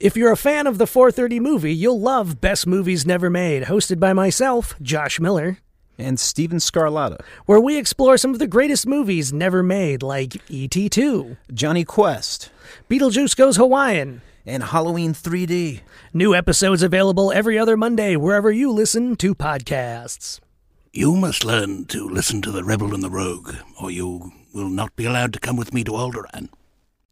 If you're a fan of the 430 movie, you'll love Best Movies Never Made, hosted by myself, Josh Miller, and Steven Scarlatta, where we explore some of the greatest movies never made, like E.T. 2, Jonny Quest, Beetlejuice Goes Hawaiian, and Halloween 3D. New episodes available every other Monday, wherever you listen to podcasts. You must learn to listen to the rebel and the rogue, or you will not be allowed to come with me to Alderaan.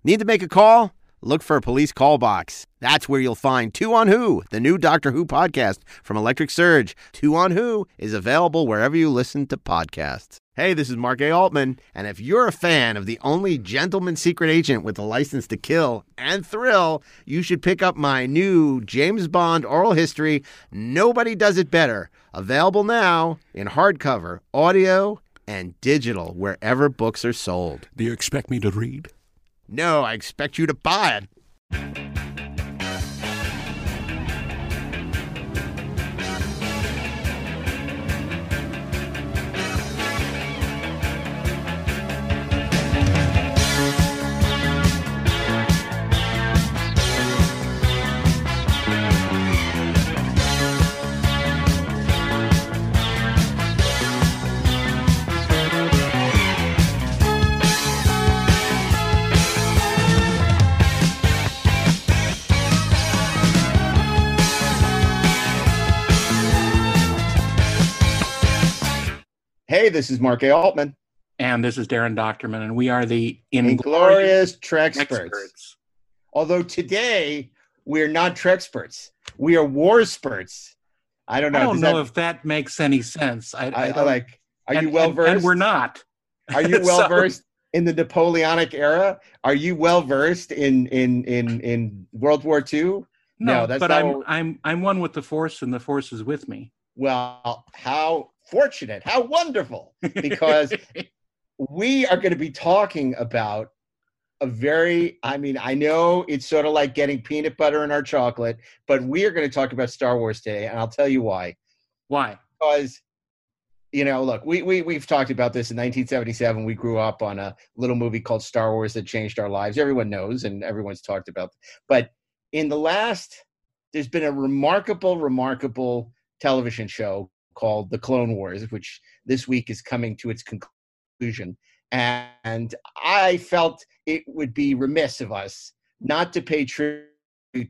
Need to make a call? Look for a police call box. That's where you'll find Two on Who, the new Doctor Who podcast from Electric Surge. Two on Who is available wherever you listen to podcasts. Hey, this is Mark A. Altman, and if you're a fan of the only gentleman secret agent with a license to kill and thrill, you should pick up my new James Bond oral history, Nobody Does It Better. Available now in hardcover, audio, and digital wherever books are sold. Do you expect me to read? No, I expect you to buy it. Hey, this is Mark A. Altman. And this is Daren Dochterman, and we are the Inglorious Treksperts. Although today we're not Treksperts, we are war spurts. I don't know. I don't know that, if that makes any sense. I, I, I like. Are and, you well versed? And, and, we're not. Are you well versed so, in the Napoleonic era? Are you well versed in in in in World War II? No, no that's but I'm I'm I'm one with the Force, and the Force is with me. Well, how fortunate, how wonderful, because we are going to be talking about a very, I mean, I know it's sort of like getting peanut butter in our chocolate, but we are going to talk about Star Wars today, and I'll tell you why. Why? Because you know, look, we, we we've talked about this in 1977. We grew up on a little movie called Star Wars that changed our lives. Everyone knows, and everyone's talked about. But in the last, there's been a remarkable, remarkable television show called The Clone Wars, which this week is coming to its conclusion. And I felt it would be remiss of us not to pay tribute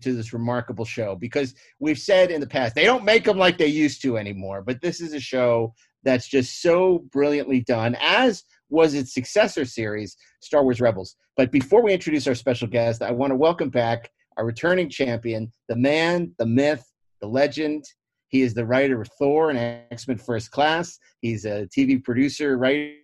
to this remarkable show because we've said in the past they don't make them like they used to anymore. But this is a show that's just so brilliantly done, as was its successor series, Star Wars Rebels. But before we introduce our special guest, I want to welcome back our returning champion, the man, the myth, the legend, he is the writer of Thor and X Men First Class. He's a TV producer, writer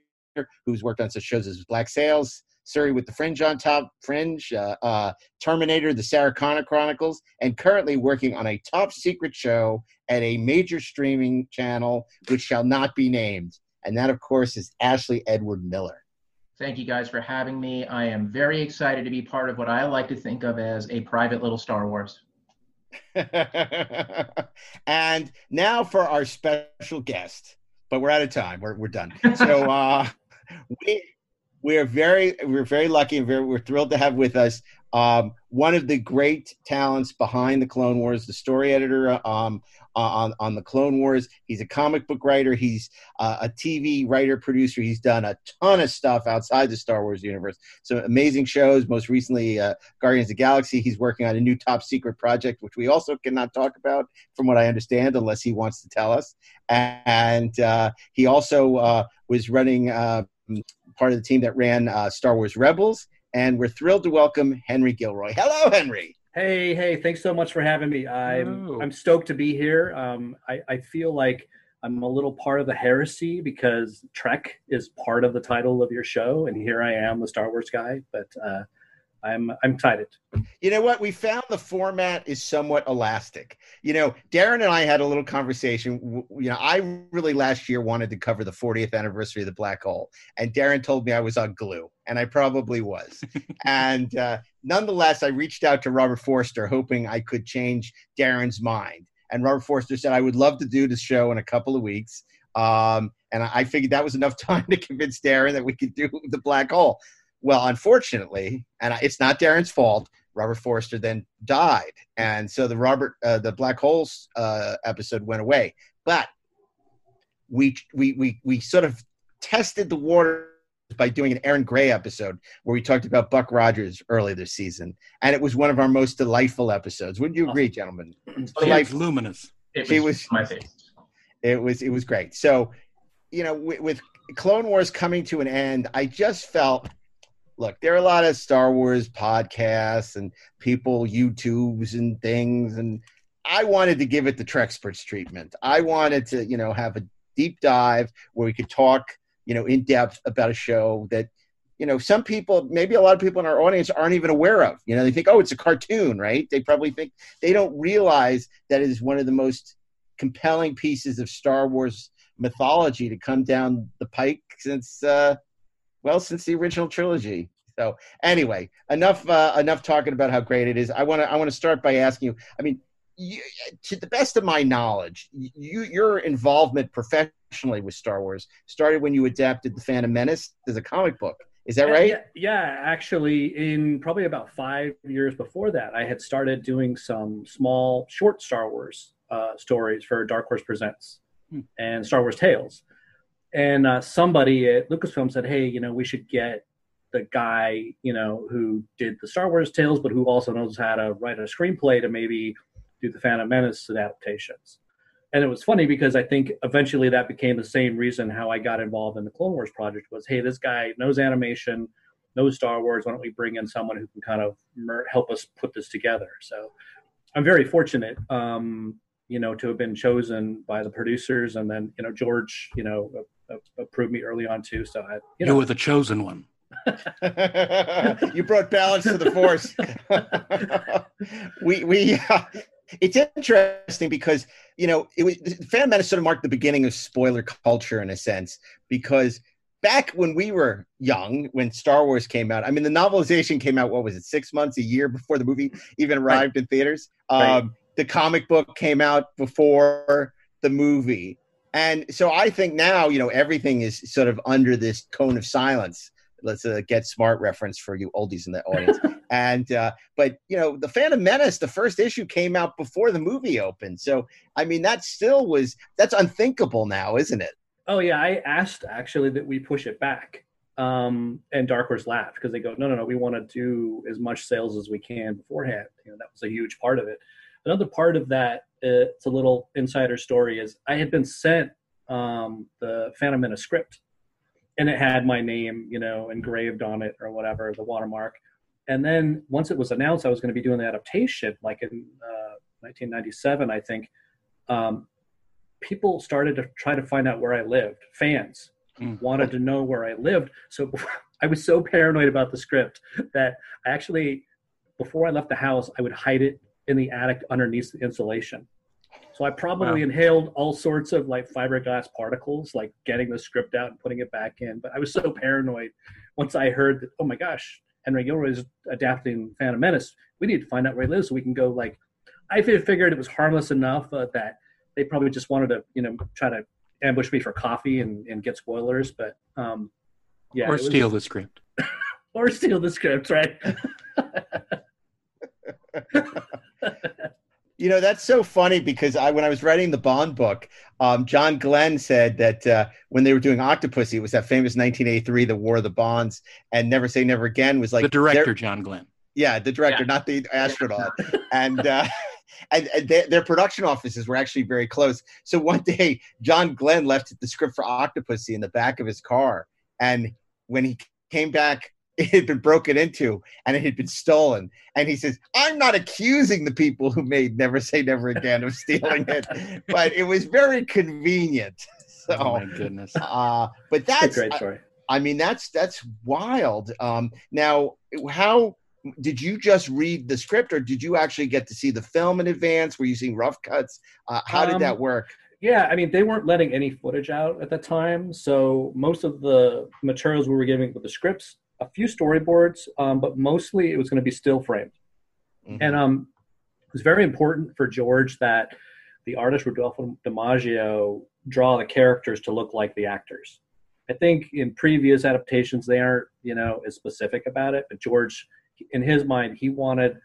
who's worked on such shows as Black Sails, Surrey with the Fringe on top, Fringe, uh, uh, Terminator, The Sarah Connor Chronicles, and currently working on a top secret show at a major streaming channel which shall not be named. And that, of course, is Ashley Edward Miller. Thank you guys for having me. I am very excited to be part of what I like to think of as a private little Star Wars. and now for our special guest, but we're out of time. We're, we're done. So uh, we we are very we're very lucky and very we're thrilled to have with us um, one of the great talents behind the Clone Wars, the story editor um, on on the Clone Wars. He's a comic book writer. He's uh, a TV writer producer. He's done a ton of stuff outside the Star Wars universe. Some amazing shows. Most recently, uh, Guardians of the Galaxy. He's working on a new top secret project, which we also cannot talk about, from what I understand, unless he wants to tell us. And uh, he also uh, was running uh, part of the team that ran uh, Star Wars Rebels and we're thrilled to welcome Henry Gilroy. Hello, Henry. Hey, hey! Thanks so much for having me. I'm I'm stoked to be here. Um, I, I feel like I'm a little part of the heresy because Trek is part of the title of your show, and here I am, the Star Wars guy. But uh, I'm I'm excited. You know what? We found the format is somewhat elastic. You know, Daren and I had a little conversation. You know, I really last year wanted to cover the 40th anniversary of the black hole, and Daren told me I was on glue, and I probably was. and uh, nonetheless, I reached out to Robert Forster, hoping I could change Daren's mind. And Robert Forster said I would love to do the show in a couple of weeks. Um, and I figured that was enough time to convince Daren that we could do the black hole. Well, unfortunately, and it's not Daren's fault, Robert Forster then died, and so the Robert uh, the Black Holes uh, episode went away. But we we we we sort of tested the water by doing an Erin Gray episode where we talked about Buck Rogers early this season, and it was one of our most delightful episodes. Wouldn't you agree, gentlemen? It's luminous. It was, was- my favorite. It was it was great. So, you know, with, with Clone Wars coming to an end, I just felt. Look, there are a lot of Star Wars podcasts and people YouTubes and things, and I wanted to give it the Treksperts treatment. I wanted to, you know, have a deep dive where we could talk, you know, in depth about a show that, you know, some people, maybe a lot of people in our audience aren't even aware of. You know, they think, oh, it's a cartoon, right? They probably think they don't realize that it is one of the most compelling pieces of Star Wars mythology to come down the pike since, uh, well, since the original trilogy. So anyway, enough uh, enough talking about how great it is. I want to I want to start by asking you. I mean, you, to the best of my knowledge, you your involvement professionally with Star Wars started when you adapted the Phantom Menace as a comic book. Is that right? Yeah, yeah, actually, in probably about five years before that, I had started doing some small, short Star Wars uh, stories for Dark Horse Presents Hmm. and Star Wars Tales. And uh, somebody at Lucasfilm said, "Hey, you know, we should get the guy, you know, who did the Star Wars Tales, but who also knows how to write a screenplay to maybe do the Phantom Menace adaptations." And it was funny because I think eventually that became the same reason how I got involved in the Clone Wars project was, hey, this guy knows animation, knows Star Wars. Why don't we bring in someone who can kind of mer- help us put this together? So I'm very fortunate, um, you know, to have been chosen by the producers, and then you know George, you know, approved me early on too. So I, you You know, were the chosen one. you brought balance to the force. we we uh, it's interesting because you know it was Phantom Menace sort of marked the beginning of spoiler culture in a sense because back when we were young, when Star Wars came out, I mean the novelization came out. What was it? Six months, a year before the movie even arrived in theaters. Right. Um, the comic book came out before the movie. And so I think now, you know, everything is sort of under this cone of silence let's uh, get smart reference for you oldies in the audience and uh, but you know the phantom menace the first issue came out before the movie opened so i mean that still was that's unthinkable now isn't it Oh yeah, I asked actually that we push it back. Um, and Dark Horse laughed because they go, no, no, no, we want to do as much sales as we can beforehand. You know, that was a huge part of it. Another part of that, uh, it's a little insider story, is I had been sent um, the Phantom Menace script, and it had my name, you know, engraved on it or whatever, the watermark. And then once it was announced I was going to be doing the adaptation, like in uh, 1997, I think. Um, people started to try to find out where I lived. Fans Mm. wanted to know where I lived. So I was so paranoid about the script that I actually, before I left the house, I would hide it in the attic underneath the insulation. So I probably Wow. inhaled all sorts of like fiberglass particles, like getting the script out and putting it back in. But I was so paranoid once I heard that, oh my gosh, Henry Gilroy is adapting Phantom Menace. We need to find out where he lives so we can go like I figured it was harmless enough uh, that they probably just wanted to, you know, try to ambush me for coffee and, and get spoilers. But um, yeah, or it was- steal the script. or steal the script, right? you know that's so funny because i when i was writing the bond book um, john glen said that uh, when they were doing octopussy it was that famous 1983 the war of the bonds and never say never again was like the director, John Glen. Yeah, the director, Yeah. not the astronaut. and uh, and, and their, their production offices were actually very close. So one day, John Glenn left the script for Octopussy in the back of his car, and when he came back, it had been broken into and it had been stolen. And he says, "I'm not accusing the people who made Never Say Never Again of stealing it, but it was very convenient." So, oh my goodness. uh, but It's a that's great story. I mean, that's that's wild. Um, now, how did you just read the script, or did you actually get to see the film in advance? Were you seeing rough cuts? Uh, how did Um, that work? Yeah, I mean, they weren't letting any footage out at the time, so most of the materials we were giving with the scripts, a few storyboards, um, but mostly it was going to be still framed. Mhm. And um, it was very important for George that the artist Rodolfo Damaggio draw the characters to look like the actors. I think in previous adaptations they aren't, you know, as specific about it, but George, in his mind, he wanted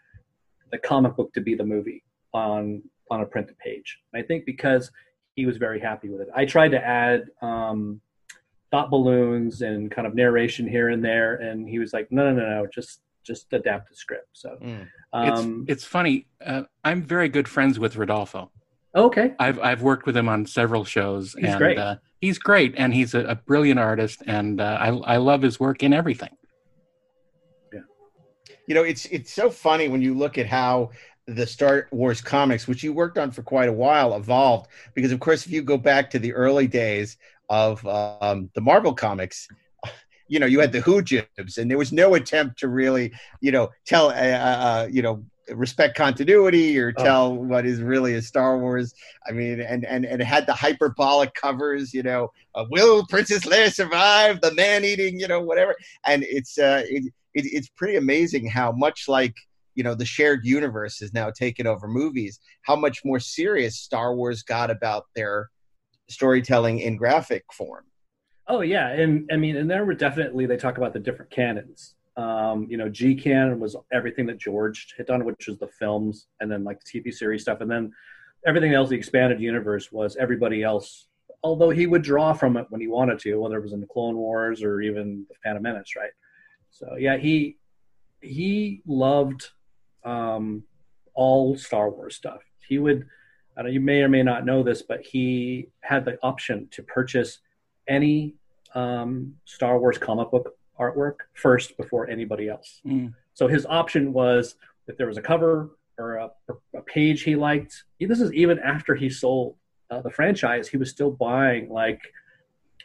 the comic book to be the movie on on a printed page. I think because he was very happy with it. I tried to add um, thought balloons and kind of narration here and there, and he was like, "No, no, no, no, just just adapt the script." So mm. um, it's it's funny. Uh, I'm very good friends with Rodolfo. Okay, I've I've worked with him on several shows. He's and, great. Uh, he's great, and he's a, a brilliant artist, and uh, I I love his work in everything. Yeah, you know, it's it's so funny when you look at how the Star Wars comics, which you worked on for quite a while, evolved. Because of course, if you go back to the early days of um, the Marvel comics, you know, you had the Hoojibs, and there was no attempt to really, you know, tell, uh, uh, you know, respect continuity or oh. tell oh. what is really a Star Wars. I mean, and and and it had the hyperbolic covers, you know, uh, will Princess Leia survive the man eating, you know, whatever. And it's uh, it, it, it's pretty amazing how much like you know the shared universe is now taken over movies how much more serious star wars got about their storytelling in graphic form. Oh yeah. And i mean and there were definitely they talk about the different canons. Um, you know g canon was everything that george hit on which was the films and then like the tv series stuff. And then everything else the expanded universe was everybody else although he would draw from it when he wanted to whether it was in the clone wars or even the phantom menace right? So yeah he he loved um, all Star Wars stuff. He would, I you may or may not know this, but he had the option to purchase any um, Star Wars comic book artwork first before anybody else. Mm. So his option was if there was a cover or a, a page he liked. This is even after he sold uh, the franchise. He was still buying like,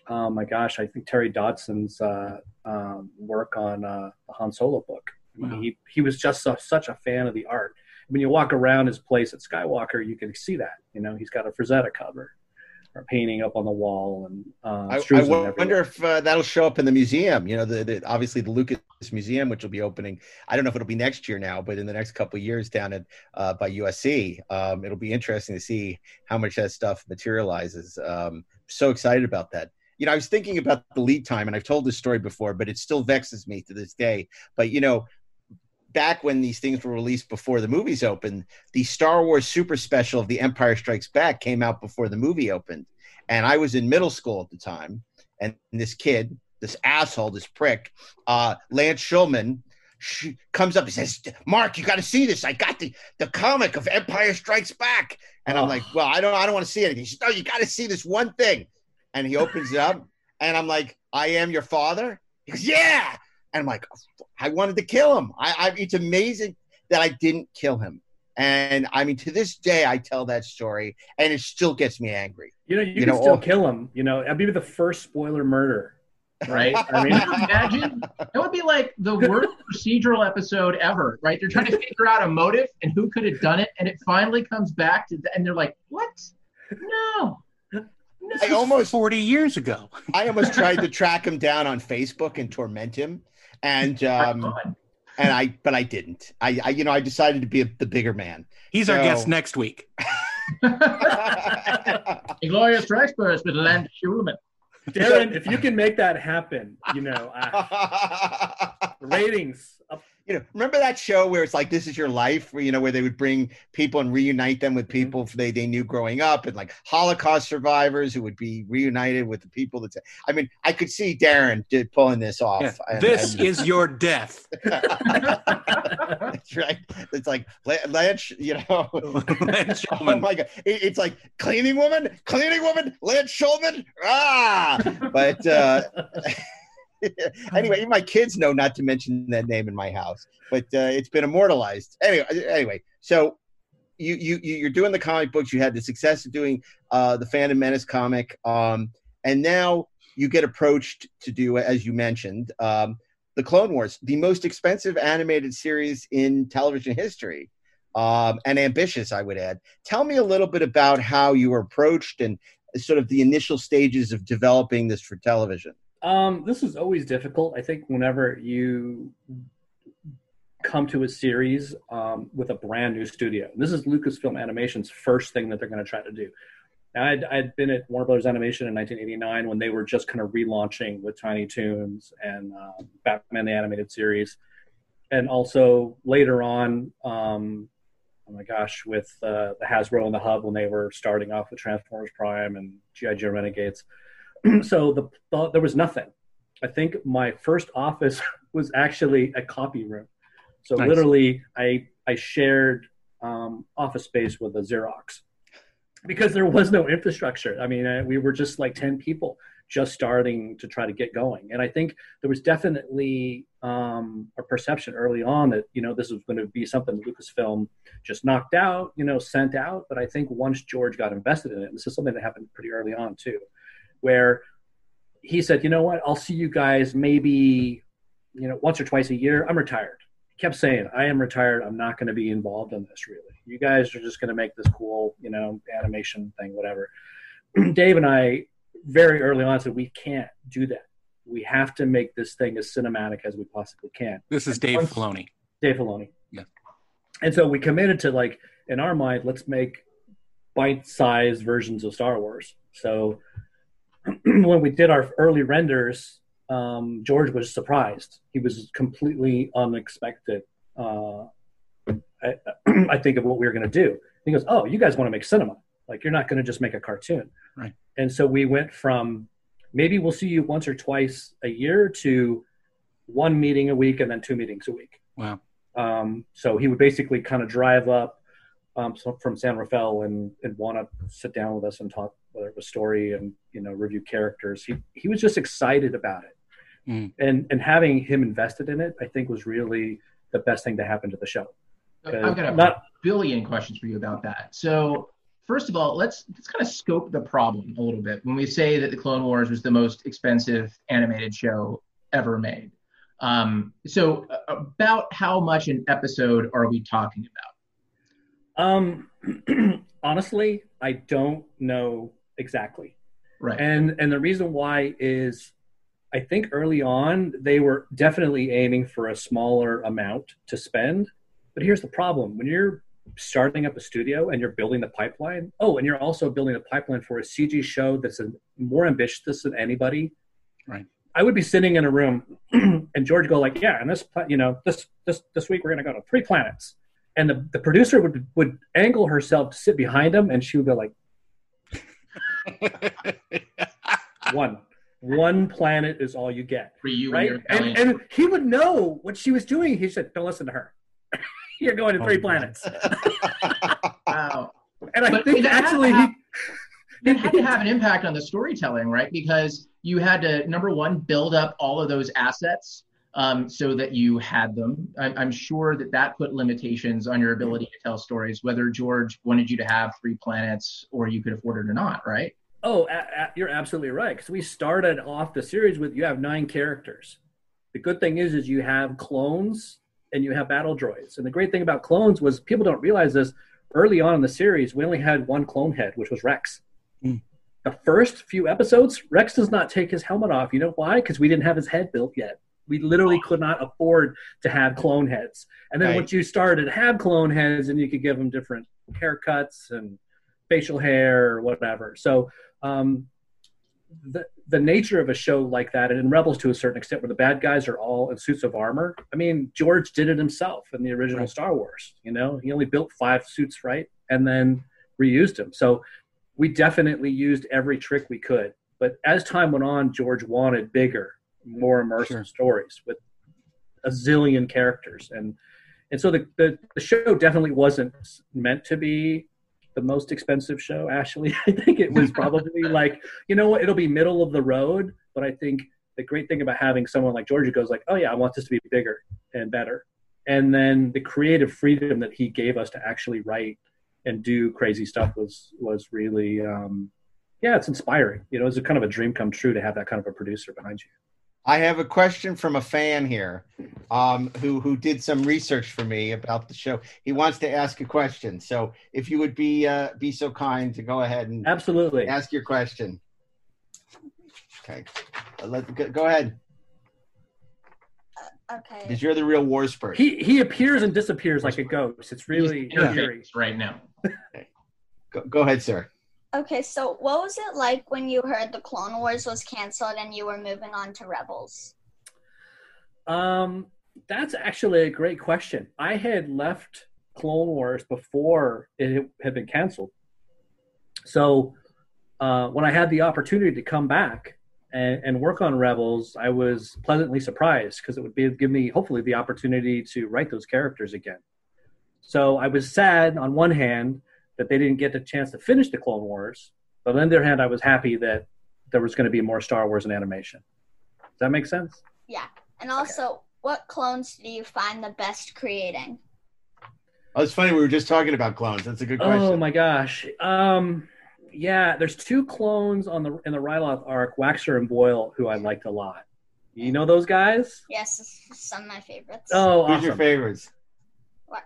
oh my gosh, I think Terry Dodson's uh, um, work on uh, the Han Solo book. Wow. He he was just a, such a fan of the art. When you walk around his place at Skywalker, you can see that. You know, he's got a Frazetta cover or painting up on the wall, and uh, I, I wonder if uh, that'll show up in the museum. You know, the, the, obviously the Lucas Museum, which will be opening. I don't know if it'll be next year now, but in the next couple of years down at uh, by USC, um, it'll be interesting to see how much that stuff materializes. Um, so excited about that you know, I was thinking about the lead time, and I've told this story before, but it still vexes me to this day. But you know, back when these things were released before the movies opened, the Star Wars Super Special of The Empire Strikes Back came out before the movie opened. And I was in middle school at the time. And this kid, this asshole, this prick, uh, Lance Schulman, comes up and says, "Mark, you got to see this. I got the the comic of Empire Strikes Back." And oh. I'm like, "Well, I don't, I don't want to see anything." He says, "No, you got to see this one thing." And he opens it up, and I'm like, "I am your father." He goes, "Yeah." And I'm like, I wanted to kill him. I, I, it's amazing that I didn't kill him. And I mean, to this day, I tell that story, and it still gets me angry. You know, you, you can know, still all... kill him. You know, I'd be the first spoiler murder, right? I mean, imagine that would be like the worst procedural episode ever, right? They're trying to figure out a motive and who could have done it, and it finally comes back to, and they're like, "What? No, I almost 40 years ago. I almost tried to track him down on Facebook and torment him, and um, and I, but I didn't. I, I, you know, I decided to be a, the bigger man. He's so... our guest next week. Glorious Strikes First with Lance Schulman. Daren, if you can make that happen, you know, uh, ratings up you know, remember that show where it's like this is your life, where you know, where they would bring people and reunite them with mm-hmm. people they they knew growing up, and like Holocaust survivors who would be reunited with the people that. I mean, I could see Daren did pulling this off. Yeah. And, this and, is your death. That's right. It's like Lance, you know, Lance Oh my god, it, it's like cleaning woman, cleaning woman, Lance Schulman. Ah, but. uh anyway, my kids know not to mention that name in my house, but uh, it's been immortalized. Anyway, anyway, so you you you're doing the comic books. You had the success of doing uh, the Phantom Menace comic, um, and now you get approached to do, as you mentioned, um, the Clone Wars, the most expensive animated series in television history. Um, and ambitious, I would add. Tell me a little bit about how you were approached and sort of the initial stages of developing this for television. Um, this is always difficult. I think whenever you come to a series um, with a brand new studio, this is Lucasfilm Animation's first thing that they're going to try to do. I'd, I'd been at Warner Brothers Animation in 1989 when they were just kind of relaunching with Tiny Toons and uh, Batman the Animated Series. And also later on, um, oh my gosh, with uh, the Hasbro and the Hub when they were starting off with Transformers Prime and GI Joe Renegades. so the, the, there was nothing. I think my first office was actually a copy room. So nice. literally, I I shared um, office space with a Xerox because there was no infrastructure. I mean, uh, we were just like ten people just starting to try to get going. And I think there was definitely um, a perception early on that you know this was going to be something Lucasfilm just knocked out, you know, sent out. But I think once George got invested in it, this is something that happened pretty early on too, where he said, you know what, I'll see you guys maybe, you know, once or twice a year. I'm retired. He kept saying, I am retired. I'm not going to be involved in this really. You guys are just going to make this cool, you know, animation thing, whatever. Dave and I very early on said we can't do that. We have to make this thing as cinematic as we possibly can. This is Dave Once, Filoni. Dave Filoni. Yeah. And so we committed to like in our mind, let's make bite-sized versions of Star Wars. So when we did our early renders, um, George was surprised. He was completely unexpected. Uh, I, I, think of what we were going to do. He goes, "Oh, you guys want to make cinema? Like you're not going to just make a cartoon." Right. And so we went from maybe we'll see you once or twice a year to one meeting a week and then two meetings a week. Wow. Um, so he would basically kind of drive up um, from San Rafael and, and want to sit down with us and talk, whether it was story and you know review characters. He he was just excited about it, mm. and and having him invested in it, I think was really the best thing to happen to the show. I've got a not, billion questions for you about that. So first of all, let's let's kind of scope the problem a little bit when we say that the Clone Wars was the most expensive animated show ever made. Um, so, uh, about how much an episode are we talking about? Um, honestly, I don't know exactly. Right. And and the reason why is I think early on they were definitely aiming for a smaller amount to spend. But here's the problem: when you're starting up a studio and you're building the pipeline. Oh, and you're also building a pipeline for a CG show that's a, more ambitious than anybody. Right. I would be sitting in a room and George go like, yeah, and this, you know, this, this, this week we're going to go to three planets. And the, the producer would, would angle herself to sit behind him and she would go like, one, one planet is all you get. For you, right? And, and he would know what she was doing. He said, don't listen to her. You're going to three oh, planets. wow. And I but think actually have, he, it had to have an impact on the storytelling, right? Because you had to number one build up all of those assets um, so that you had them. I'm, I'm, sure that that put limitations on your ability to tell stories, whether George wanted you to have three planets or you could afford it or not, right? Oh, a- a- you're absolutely right. Because we started off the series with you have nine characters. The good thing is, is you have clones and you have battle droids. And the great thing about clones was people don't realize this. Early on in the series, we only had one clone head, which was Rex. Mm. The first few episodes, Rex does not take his helmet off. You know why? Because we didn't have his head built yet. We literally could not afford to have clone heads. And then right. once you started to have clone heads, and you could give them different haircuts and facial hair or whatever. So um, the the nature of a show like that, and in Rebels to a certain extent, where the bad guys are all in suits of armor. I mean, George did it himself in the original right. Star Wars. You know, he only built five suits, right, and then reused them. So we definitely used every trick we could. But as time went on, George wanted bigger, more immersive sure. stories with a zillion characters, and and so the, the the show definitely wasn't meant to be the most expensive show, Ashley. I think it was probably like, you know what, it'll be middle of the road. But I think the great thing about having someone like Georgia goes like, oh yeah, I want this to be bigger and better. And then the creative freedom that he gave us to actually write and do crazy stuff was was really um, yeah, it's inspiring. You know, it's a kind of a dream come true to have that kind of a producer behind you. I have a question from a fan here, um, who who did some research for me about the show. He wants to ask a question. So if you would be uh, be so kind to go ahead and absolutely ask your question. Okay, uh, let go, go ahead. Uh, okay. Because you're the real Wars He he appears and disappears like a ghost. It's really eerie right now. okay. go, go ahead, sir. Okay, so what was it like when you heard the Clone Wars was canceled and you were moving on to Rebels? Um, that's actually a great question. I had left Clone Wars before it had been canceled. So uh, when I had the opportunity to come back and, and work on Rebels, I was pleasantly surprised because it would be, give me hopefully the opportunity to write those characters again. So I was sad on one hand that they didn't get the chance to finish the Clone Wars, but on the other hand, I was happy that there was going to be more Star Wars in animation. Does that make sense? Yeah. And also, okay. what clones do you find the best creating? Oh, it's funny. We were just talking about clones. That's a good question. Oh my gosh. Um, yeah, there's two clones on the in the Ryloth arc, Waxer and Boil, who I liked a lot. You know those guys? Yes, some of my favorites. Oh, who's awesome. your favorites? What?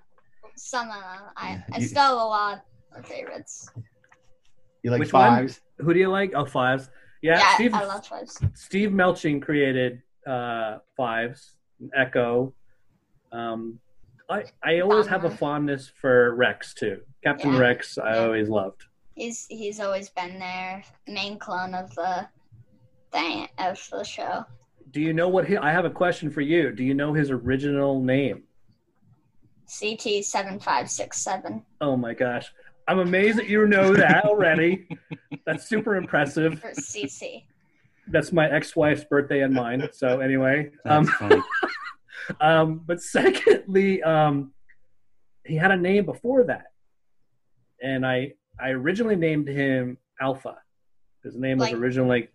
Some of them. I, I still have a lot of favorites. You like Which fives? One? Who do you like? Oh, fives. Yeah, yeah Steve, I love fives. Steve Melching created uh, fives, Echo. Um, I I always have a fondness for Rex too. Captain Yeah. Rex, I Yeah. always loved. He's he's always been there, main clone of the thing of the show. Do you know what? He, I have a question for you. Do you know his original name? CT seven five six seven. Oh my gosh, I'm amazed that you know that already. That's super impressive. for CC. That's my ex-wife's birthday and mine. So anyway, That's um, funny. um, but secondly, um, he had a name before that, and I I originally named him Alpha. His name was originally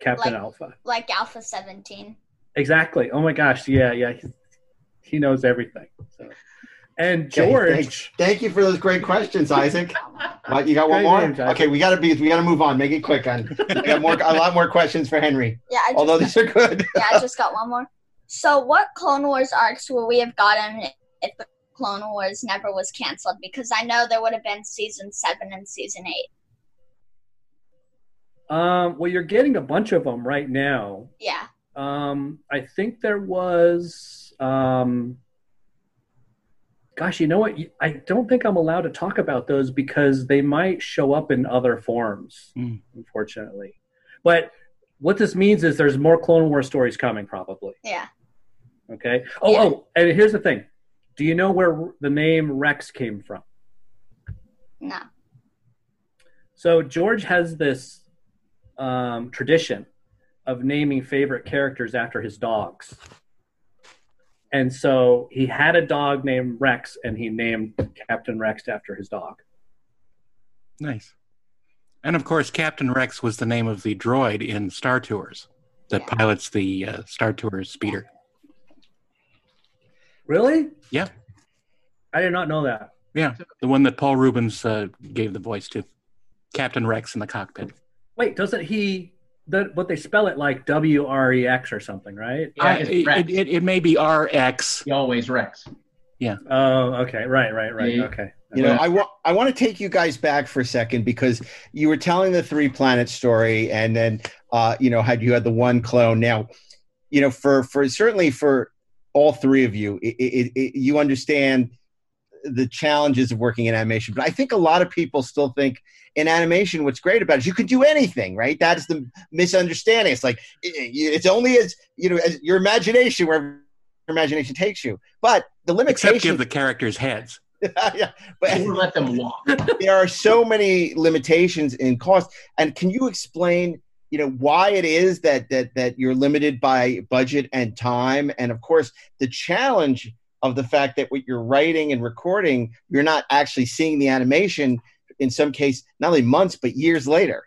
Captain like- Alpha. Like Alpha seventeen. Exactly. Oh my gosh. Yeah, yeah. He, he knows everything. So, and Okay, George. thank, thank you for those great questions, Isaac. What, you got one Great more? names, okay, we got to be. We got to move on. Make it quick. On we got more. A lot more questions for Henry. Yeah, I just, Although these are good. yeah, I just got one more. So, what Clone Wars arcs would we have gotten if the Clone Wars never was canceled? Because I know there would have been season seven and season eight. Um, well, you're getting a bunch of them right now. Yeah, Um, I think there was. Um, gosh, you know what? I don't think I'm allowed to talk about those because they might show up in other forms, Mm. unfortunately. But what this means is there's more Clone War stories coming, probably. yeah. Okay. Oh, Yeah. oh, and here's the thing. Do you know where the name Rex came from? No. So George has this um, tradition of naming favorite characters after his dogs. And so he had a dog named Rex, and he named Captain Rex after his dog. Nice. And of course, Captain Rex was the name of the droid in Star Tours that pilots the uh, Star Tours speeder. Really? Yeah. I did not know that. Yeah, the one that Paul Reubens uh, gave the voice to, Captain Rex in the cockpit. Wait, doesn't he? The, but they spell it like W R E X or something, right? Yeah, I- it, it, it, it may be RX. Always Rex. Yeah. Oh, okay, right, right, right. Yeah. Okay. You know, I want I want to take you guys back for a second because you were telling the three planet story, and then uh, you know had you had the one clone. Now, you know, for for certainly for all three of you, it, it, it, you understand the challenges of working in animation. But I think a lot of people still think in animation, what's great about it is you can do anything, right? That is the misunderstanding. It's like it's only as you know as your imagination where your imagination takes you. But the Except limitation, give the characters heads. yeah, but Or let them walk. there are so many limitations in cost and can you explain you know why it is that that that you're limited by budget and time and of course the challenge of the fact that what you're writing and recording you're not actually seeing the animation in some case not only months but years later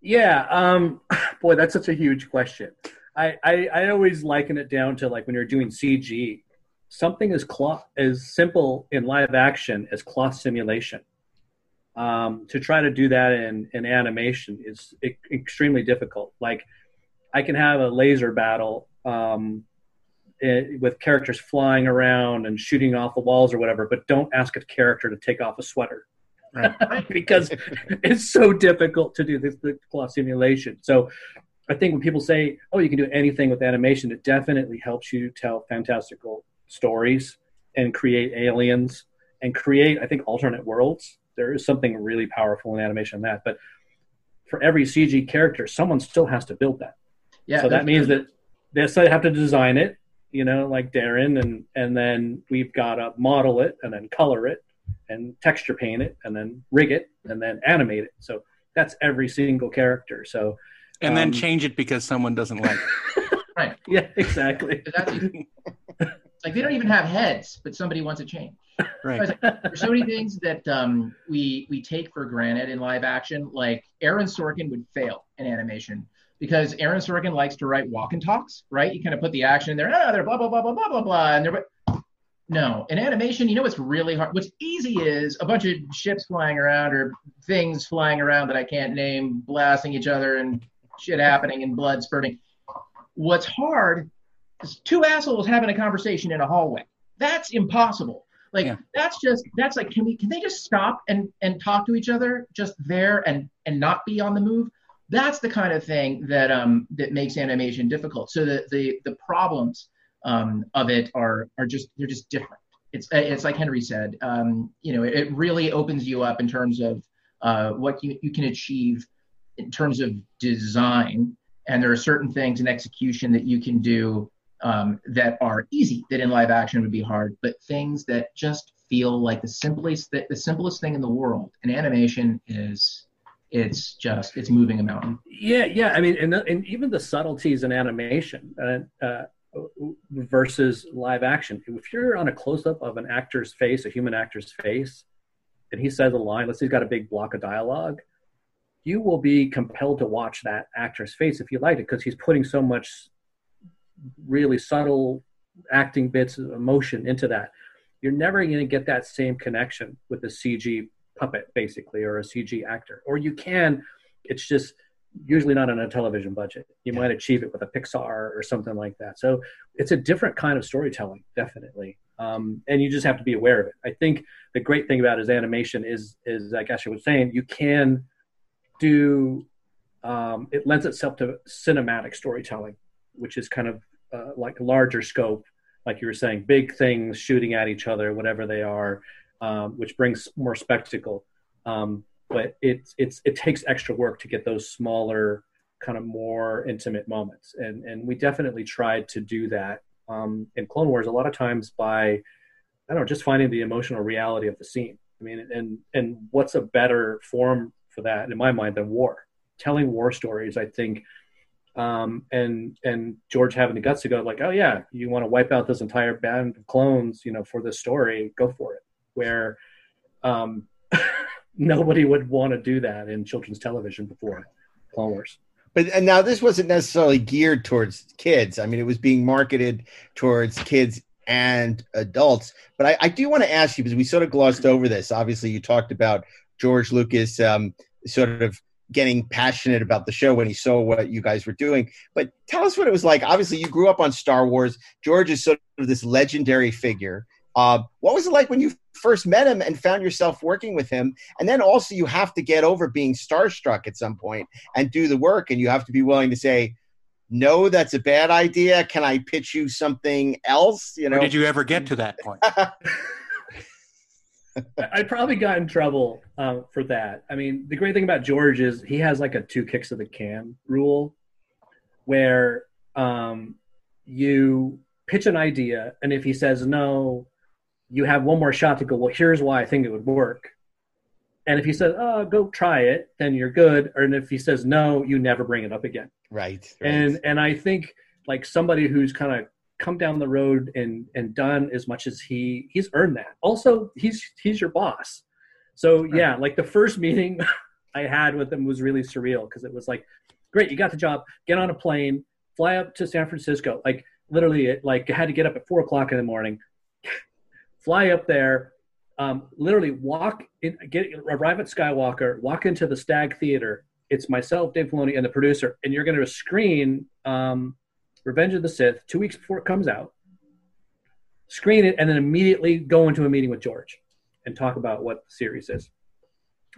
Yeah, um, boy, that's such a huge question. I, I, I always liken it down to like when you're doing CG, something as cloth as simple in live action as cloth simulation. Um, to try to do that in, in animation is extremely difficult. Like, I can have a laser battle um, eh, with characters flying around and shooting off the walls or whatever, but don't ask a character to take off a sweater because it's so difficult to do this the cloth simulation. So I think when people say, "Oh, you can do anything with animation," it definitely helps you tell fantastical stories and create aliens and create, I think, alternate worlds. There is something really powerful in animation in that. But for every CG character, someone still has to build that. Yeah. so that means that they still have to design it, you know, like Daren, and and then we've got to model it and then color it and texture paint it and then rig it and then animate it. So that's every single character. So and um, then change it because someone doesn't like it. right. Yeah, exactly. like they don't even have heads, but somebody wants to change. Right. Like, there's so many things that um, we we take for granted in live action. Like Aaron Sorkin would fail in animation because Aaron Sorkin likes to write walk and talks, right? You kind of put the action in there, ah, they're blah blah blah blah blah blah blah, and they're no, in animation, you know what's really hard? What's easy is a bunch of ships flying around or things flying around that I can't name, blasting each other and shit happening and blood spurting. What's hard is two assholes having a conversation in a hallway. That's impossible. Like yeah. that's just that's like can we can they just stop and and talk to each other just there and and not be on the move? That's the kind of thing that um that makes animation difficult. So the the the problems um, of it are are just they're just different. It's it's like Henry said. Um, you know, it, it, really opens you up in terms of uh, what you you can achieve in terms of design, and there are certain things in execution that you can do um, that are easy that in live action would be hard, but things that just feel like the simplest the, the simplest thing in the world in animation is it's just it's moving a mountain yeah yeah i mean and, the, and even the subtleties in animation uh, uh, versus live action. If you're on a close up of an actor's face, a human actor's face, and he says a line, let's say he's got a big block of dialogue, you will be compelled to watch that actor's face if you like it because he's putting so much really subtle acting bits of emotion into that. You're never going to get that same connection with the CG puppet, basically, or a CG actor. Or you can, it's just usually not on a television budget. You yeah. might achieve it with a Pixar or something like that. So it's a different kind of storytelling, definitely. Um, and you just have to be aware of it. I think the great thing about his animation is, is like Ashley was saying, you can do. Um, it lends itself to cinematic storytelling, which is kind of uh, like larger scope, like you were saying, big things shooting at each other, whatever they are, um, which brings more spectacle. Um, but it's it's it takes extra work to get those smaller kind of more intimate moments. And and we definitely tried to do that um, in clone wars a lot of times by i don't know just finding the emotional reality of the scene. I mean and and what's a better form for that in my mind than war? Telling war stories i think um, and and george having the guts to go like oh yeah you want to wipe out this entire band of clones you know for this story go for it where um, nobody would want to do that in children's television before Clone Wars. But and now this wasn't necessarily geared towards kids. I mean, it was being marketed towards kids and adults. But I, I do want to ask you because we sort of glossed over this. Obviously, you talked about George Lucas um, sort of getting passionate about the show when he saw what you guys were doing. But tell us what it was like. Obviously, you grew up on Star Wars. George is sort of this legendary figure. Uh, what was it like when you first met him and found yourself working with him? And then also, you have to get over being starstruck at some point and do the work, and you have to be willing to say, "No, that's a bad idea. Can I pitch you something else?" You know. Or did you ever get to that point? I probably got in trouble uh, for that. I mean, the great thing about George is he has like a two kicks of the can rule, where um, you pitch an idea, and if he says no, you have one more shot to go, well, here's why I think it would work. And if he says, oh, go try it, then you're good. Or and if he says no, you never bring it up again. Right. right. And and I think like somebody who's kind of come down the road and and done as much as he he's earned that. Also, he's he's your boss. So right. yeah, like the first meeting I had with him was really surreal because it was like, great, you got the job, get on a plane, fly up to San Francisco. Like literally, it, like I had to get up at four o'clock in the morning, fly up there, um, literally walk in, get arrive at Skywalker, walk into the Stag Theater. It's myself, Dave Filoni, and the producer, and you're going to screen um, Revenge of the Sith two weeks before it comes out. Screen it, and then immediately go into a meeting with George and talk about what the series is.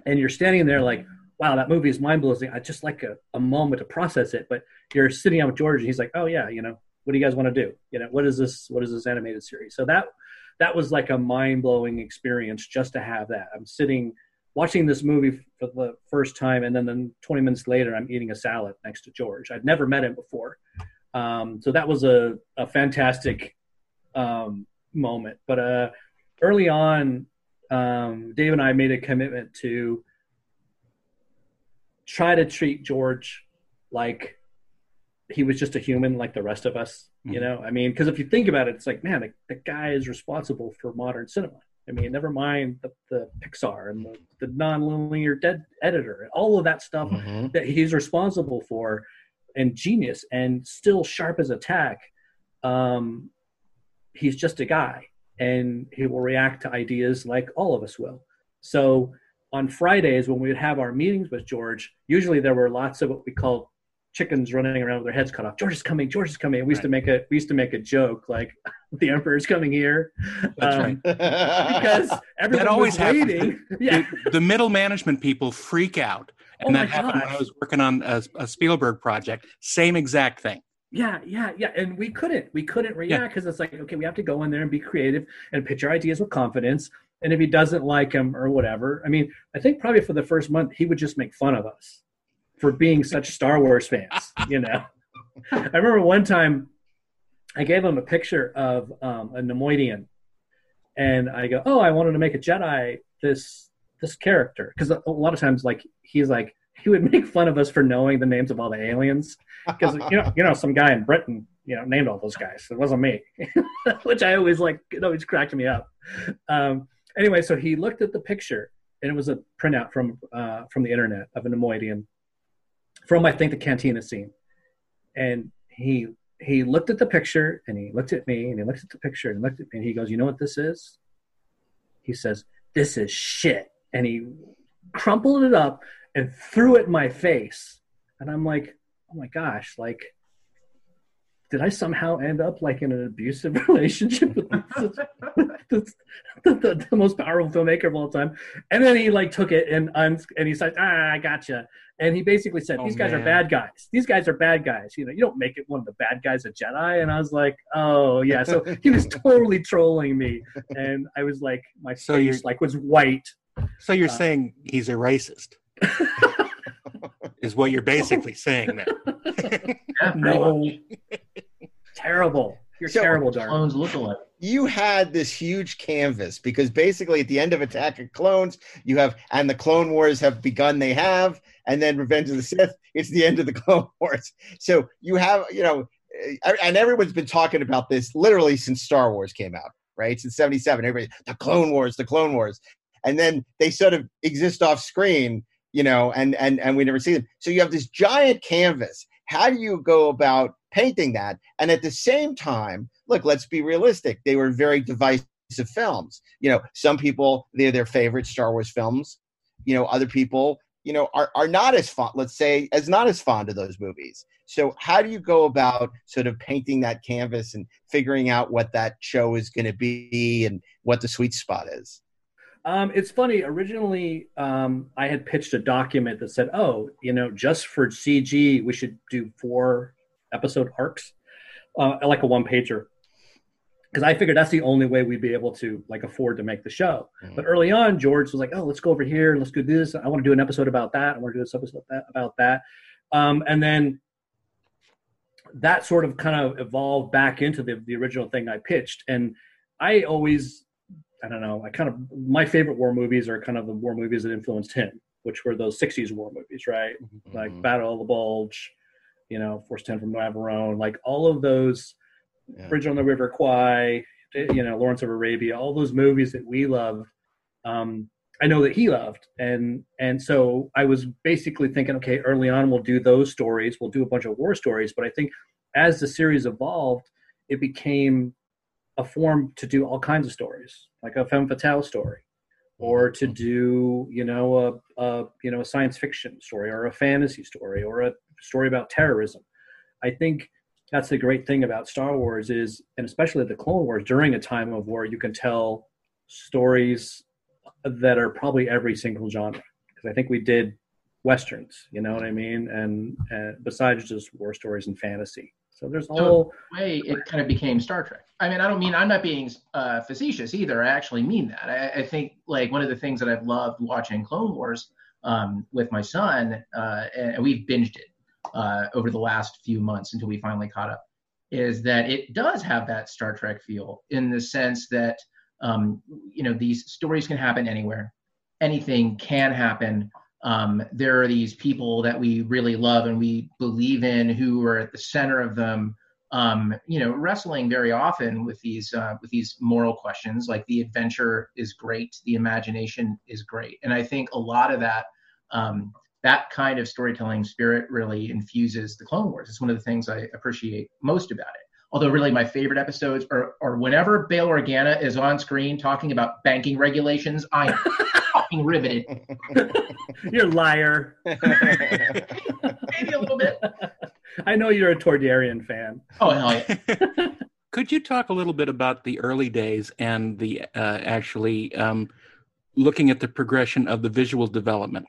And you're standing there like, wow, that movie is mind blowing. I just like a, a moment to process it. But you're sitting down with George, and he's like, oh yeah, you know, what do you guys want to do? You know, what is this? What is this animated series? So that that was like a mind blowing experience just to have that. I'm sitting watching this movie for the first time, and then, then 20 minutes later, I'm eating a salad next to George. I'd never met him before. Um, so that was a, a fantastic um, moment. But uh, early on, um, Dave and I made a commitment to try to treat George like he was just a human like the rest of us. Mm-hmm. You know, I mean, because if you think about it, it's like, man, the, the, guy is responsible for modern cinema. I mean, never mind the, the Pixar and the, the non-linear dead editor, all of that stuff mm-hmm. that he's responsible for, and genius, and still sharp as a tack. Um, he's just a guy, and he will react to ideas like all of us will. So on Fridays when we would have our meetings with George, usually there were lots of what we call chickens running around with their heads cut off. George is coming. George is coming. We used to make a we used to make a joke like the emperor's coming here, um, because everyone that always was waiting. yeah. The, the, middle management people freak out, and oh that happened gosh. when I was working on a, a, Spielberg project. Same exact thing. Yeah, yeah, yeah, and we couldn't we couldn't react because yeah. it's like okay, we have to go in there and be creative and pitch our ideas with confidence. And if he doesn't like him or whatever, I mean, I think probably for the first month he would just make fun of us for being such Star Wars fans. You know, I remember one time I gave him a picture of um, a Neimoidian, and I go, "Oh, I wanted to make a Jedi this this character because a lot of times, like he's like he would make fun of us for knowing the names of all the aliens because you know you know some guy in Britain you know named all those guys. It wasn't me, which I always like. It always cracked me up. Um, anyway, so he looked at the picture and it was a printout from uh, from the internet of a Neimoidian from I think the cantina scene, and he he looked at the picture and he looked at me and he looked at the picture and looked at me and he goes, "You know what this is?" He says, "This is shit," and he crumpled it up and threw it in my face, and I'm like, "Oh my gosh!" Like did I somehow end up like in an abusive relationship with the, the, the, the, most powerful filmmaker of all time? And then he like took it and and he said, ah, I gotcha. And he basically said, these oh, guys man. are bad guys. These guys are bad guys. You know, you don't make it one of the bad guys a Jedi. And I was like, oh yeah. So he was totally trolling me, and I was like, my so face like was white. So you're uh, saying he's a racist? is what you're basically saying now. no. terrible. You're so, terrible, Dark. Clones look alike. You had this huge canvas because basically at the end of Attack of Clones, you have and the Clone Wars have begun. They have, and then Revenge of the Sith. It's the end of the Clone Wars. So you have, you know, eh, and everyone's been talking about this literally since Star Wars came out, right? Since '77, everybody the Clone Wars, the Clone Wars, and then they sort of exist off screen you know, and and and we never see them. So you have this giant canvas. How do you go about painting that? And at the same time, look, let's be realistic. They were very divisive films. You know, some people they're their favorite Star Wars films. You know, other people, you know, are are not as fond. Let's say as not as fond of those movies. So how do you go about sort of painting that canvas and figuring out what that show is going to be and what the sweet spot is? Um, it's funny. Originally, um, I had pitched a document that said, "Oh, you know, just for CG, we should do four episode arcs, uh, like a one pager." Because I figured that's the only way we'd be able to like afford to make the show. Mm-hmm. But early on, George was like, "Oh, let's go over here and let's do this. I want to do an episode about that. I want to do this episode about that." Um, and then that sort of kind of evolved back into the the original thing I pitched, and I always I don't know. I kind of my favorite war movies are kind of the war movies that influenced him, which were those '60s war movies, right? Mm-hmm. Like Battle of the Bulge, you know, Force Ten from Navarone, like all of those, yeah. Bridge on the River Kwai, you know, Lawrence of Arabia, all those movies that we loved. Um, I know that he loved, and and so I was basically thinking, okay, early on we'll do those stories, we'll do a bunch of war stories, but I think as the series evolved, it became a form to do all kinds of stories, like a femme fatale story, or to mm-hmm. do you know a, a you know a science fiction story or a fantasy story or a story about terrorism. I think that's the great thing about Star Wars is, and especially the Clone Wars, during a time of war, you can tell stories that are probably every single genre. Because I think we did westerns, you know what I mean, and, and besides just war stories and fantasy. So there's a whole way it kind of became Star Trek. I mean, I don't mean I'm not being uh, facetious either. I actually mean that. I, I, think like one of the things that I've loved watching Clone Wars um, with my son, uh, and we've binged it. uh, over the last few months until we finally caught up, is that it does have that Star Trek feel in the sense that um, you know these stories can happen anywhere, anything can happen. Um, there are these people that we really love and we believe in who are at the center of them um, you know, wrestling very often with these uh, with these moral questions. Like the adventure is great, the imagination is great, and I think a lot of that um, that kind of storytelling spirit really infuses the Clone Wars. It's one of the things I appreciate most about it. Although really my favorite episodes are, are whenever Bail Organa is on screen talking about banking regulations, I fucking riveted. You're a liar. Maybe a little bit. I know you're a Toydarian fan. Oh hell yeah. Could you talk a little bit about the early days and the uh, actually um, looking at the progression of the visual development?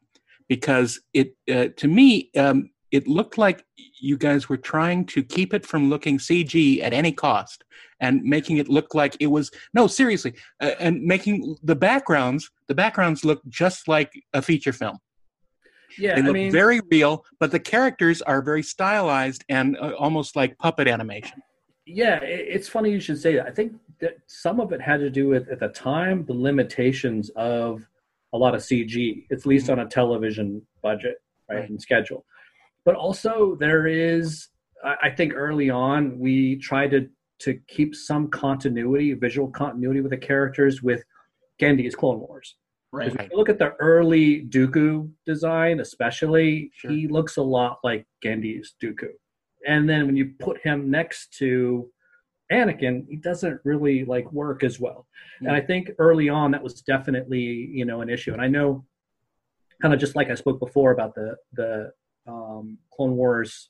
Because it, uh, to me, um, it looked like you guys were trying to keep it from looking CG at any cost and making it look like it was no seriously uh, and making the backgrounds the backgrounds look just like a feature film yeah, they look I mean, very real, but the characters are very stylized and uh, almost like puppet animation. Yeah, it's funny you should say that. I think that some of it had to do with at the time the limitations of a lot of CG, at least mm-hmm. on a television budget, right, right, and schedule. But also there is, I think, early on we tried to to keep some continuity, visual continuity with the characters with Genndy's Clone Wars. Right. If you look at the early Dooku design, especially, sure. he looks a lot like Genndy's Dooku. And then when you put him next to Anakin, he doesn't really like work as well. And I think early on that was definitely, you know, an issue. And I know kind of just like I spoke before about the the um, Clone Wars,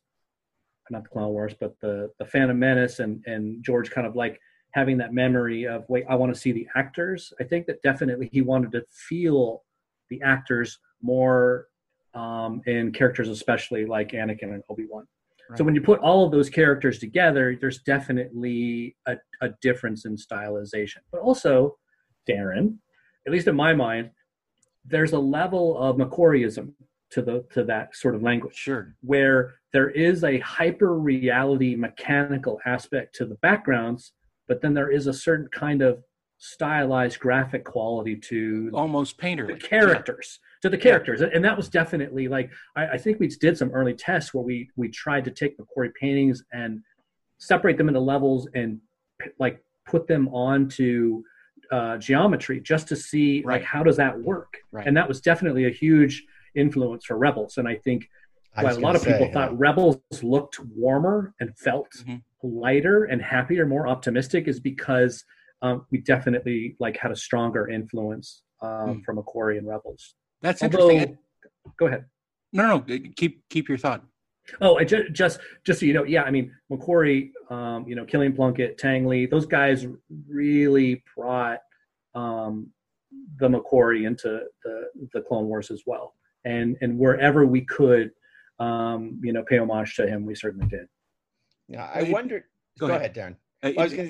not the Clone Wars, but the the Phantom Menace and and George kind of like having that memory of wait i want to see the actors. I think that definitely he wanted to feel the actors more um, in characters especially like anakin and obi-wan. Right. so when you put all of those characters together there's definitely a, a difference in stylization. But also Daren at least in my mind there's a level of McQuarrieism to the to that sort of language. Sure. Where there is a hyper reality mechanical aspect to the backgrounds but then there is a certain kind of stylized graphic quality to almost painter the characters yeah. to the characters yeah. and that was definitely like I, I, think we did some early tests where we we tried to take McQuarrie paintings and separate them into levels and like put them onto uh, geometry just to see right. like how does that work right. and that was definitely a huge influence for rebels and i think a lot of say, people yeah. thought rebels looked warmer and felt mm-hmm lighter and happier, more optimistic is because um, we definitely like had a stronger influence um, mm. from McQuarrie and Rebels. That's Although, interesting. Go ahead. No, no, keep keep your thought. Oh, I just just just so you know, yeah, I mean McQuarrie, um, you know, Kilian Plunkett, Tang Lee, those guys really brought um, the McQuarrie into the the Clone Wars as well, and and wherever we could, um, you know, pay homage to him, we certainly did. Yeah, I wondered. Go, go ahead. ahead, Daren. Uh, gonna,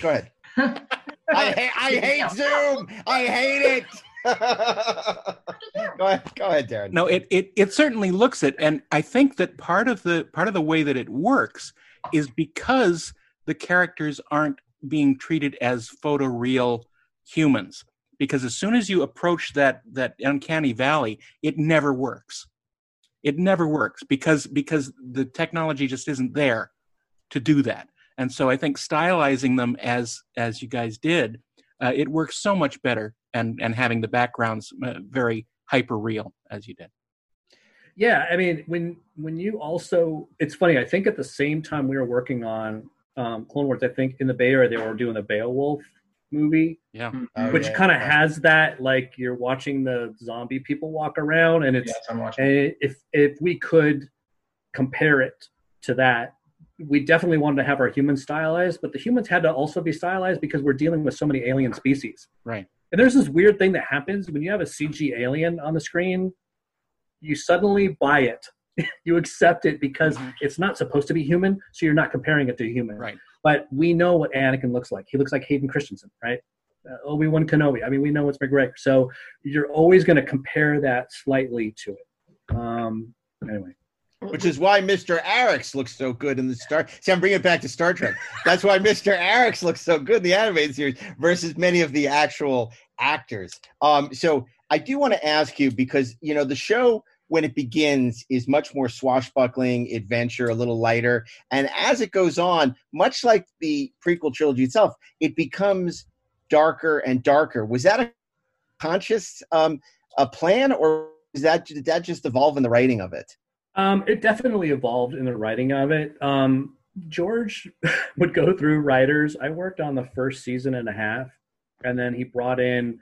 go ahead. I hate. I hate Zoom. I hate it. go ahead. Go ahead, Daren. No, it, it it certainly looks it, and I think that part of the part of the way that it works is because the characters aren't being treated as photoreal humans. Because as soon as you approach that that uncanny valley, it never works. It never works because because the technology just isn't there to do that. And so I think stylizing them as as you guys did, uh, it works so much better, and and having the backgrounds uh, very hyper real as you did. Yeah, I mean when when you also, it's funny. I think at the same time we were working on um, Clone Wars, I think in the Bay Area they were doing the Beowulf movie. Yeah. Mm-hmm. Oh, which yeah, kind of yeah. has that like you're watching the zombie people walk around and it's yeah, and if if we could compare it to that we definitely wanted to have our humans stylized, but the humans had to also be stylized because we're dealing with so many alien species. Right. And there's this weird thing that happens when you have a CG alien on the screen, you suddenly buy it. you accept it because mm-hmm. it's not supposed to be human, so you're not comparing it to human. Right. But we know what Anakin looks like. He looks like Hayden Christensen, right? Uh, Obi Wan Kenobi. I mean, we know it's McGregor. So you're always going to compare that slightly to it. Um, anyway. which is why Mr. Arex looks so good in the Star. See, I'm bringing it back to Star Trek. That's why Mr. Arex looks so good in the animated series versus many of the actual actors. Um, so I do want to ask you because you know the show when it begins is much more swashbuckling adventure, a little lighter, and as it goes on, much like the prequel trilogy itself, it becomes darker and darker. Was that a conscious um, a plan, or is that did that just evolve in the writing of it? Um, it definitely evolved in the writing of it. Um, George would go through writers. I worked on the first season and a half, and then he brought in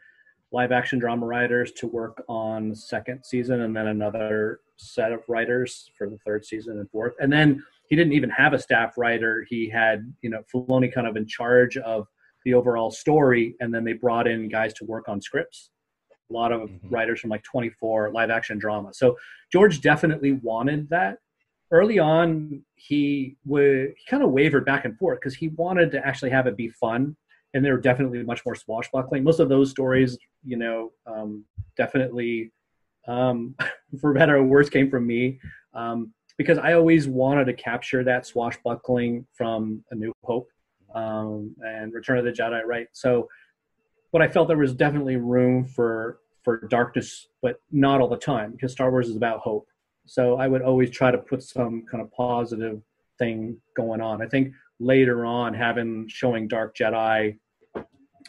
live action drama writers to work on the second season, and then another set of writers for the third season and fourth. And then he didn't even have a staff writer. He had, you know, Filoni kind of in charge of the overall story, and then they brought in guys to work on scripts a lot of mm-hmm. writers from like 24 live action drama. So George definitely wanted that. Early on, he would he kind of wavered back and forth because he wanted to actually have it be fun, and they were definitely much more swashbuckling. Most of those stories, you know, um, definitely, um, for better or worse, came from me um, because I always wanted to capture that swashbuckling from A New Hope um, and Return of the Jedi, right? So but I felt there was definitely room for for darkness, but not all the time because Star Wars is about hope. So I would always try to put some kind of positive thing going on. I think later on, having showing Dark Jedi,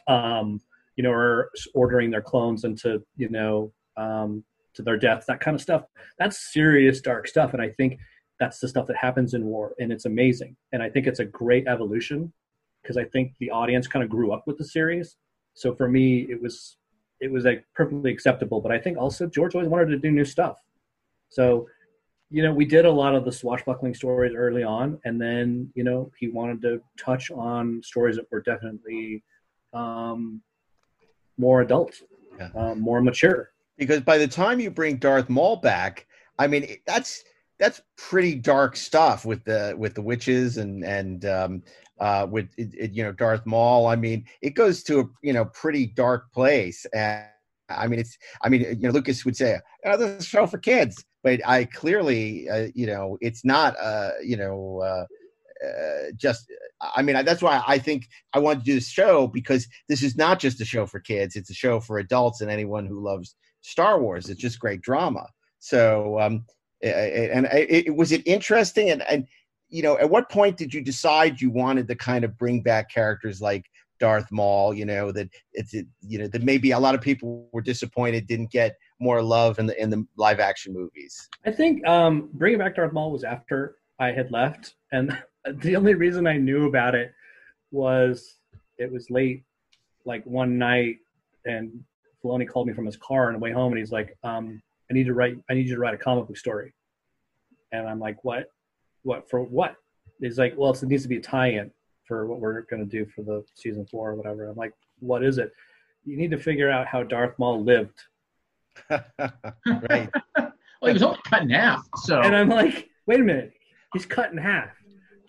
um, you know, or ordering their clones into you know um, to their deaths, that kind of stuff. That's serious dark stuff, and I think that's the stuff that happens in war, and it's amazing. And I think it's a great evolution because I think the audience kind of grew up with the series. So for me, it was it was like perfectly acceptable. But I think also George always wanted to do new stuff. So, you know, we did a lot of the swashbuckling stories early on, and then you know he wanted to touch on stories that were definitely um, more adult, yeah. um, more mature. Because by the time you bring Darth Maul back, I mean that's that's pretty dark stuff with the with the witches and and um, uh, with it, it, you know Darth Maul. I mean, it goes to a you know pretty dark place, and I mean it's I mean you know Lucas would say oh, this is a show for kids, but I clearly uh, you know it's not uh, you know. Uh, uh, just i mean that's why i think i wanted to do this show because this is not just a show for kids it's a show for adults and anyone who loves star wars it's just great drama so um and it, it was it interesting and and you know, at what point did you decide you wanted to kind of bring back characters like Darth Maul? You know that it's you know that maybe a lot of people were disappointed didn't get more love in the in the live action movies. I think um, bringing back Darth Maul was after I had left, and the only reason I knew about it was it was late, like one night, and Filoni called me from his car on the way home, and he's like, um, "I need to write. I need you to write a comic book story." And I'm like, "What?" what for what? He's like, well, it needs to be a tie-in for what we're going to do for the season four or whatever. I'm like, what is it? You need to figure out how Darth Maul lived. right. well, he was only cut in half. So, and I'm like, wait a minute, he's cut in half.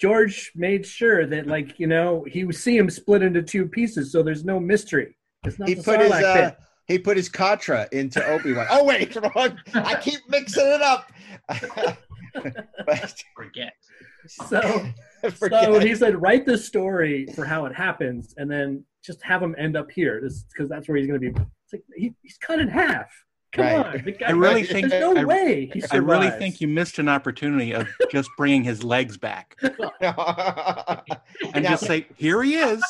George made sure that, like, you know, he would see him split into two pieces, so there's no mystery. It's not he put his uh, he put his Katra into Obi Wan. oh wait, wrong. I keep mixing it up. but, forget. So, forget. so he said, write the story for how it happens, and then just have him end up here, because that's where he's going to be. It's like he, he's cut in half. Come right. on, guy, I really think there's no I, way. I really think you missed an opportunity of just bringing his legs back, and now, just say, "Here he is."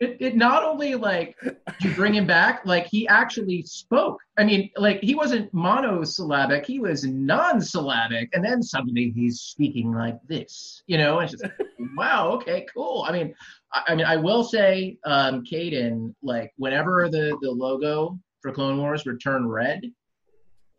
It, it not only like you bring him back, like he actually spoke. I mean, like he wasn't monosyllabic, he was non-syllabic, and then suddenly he's speaking like this. You know, and it's just wow, okay, cool. I mean, I, I mean, I will say, um, Caden, like whenever the the logo for Clone Wars would turn red,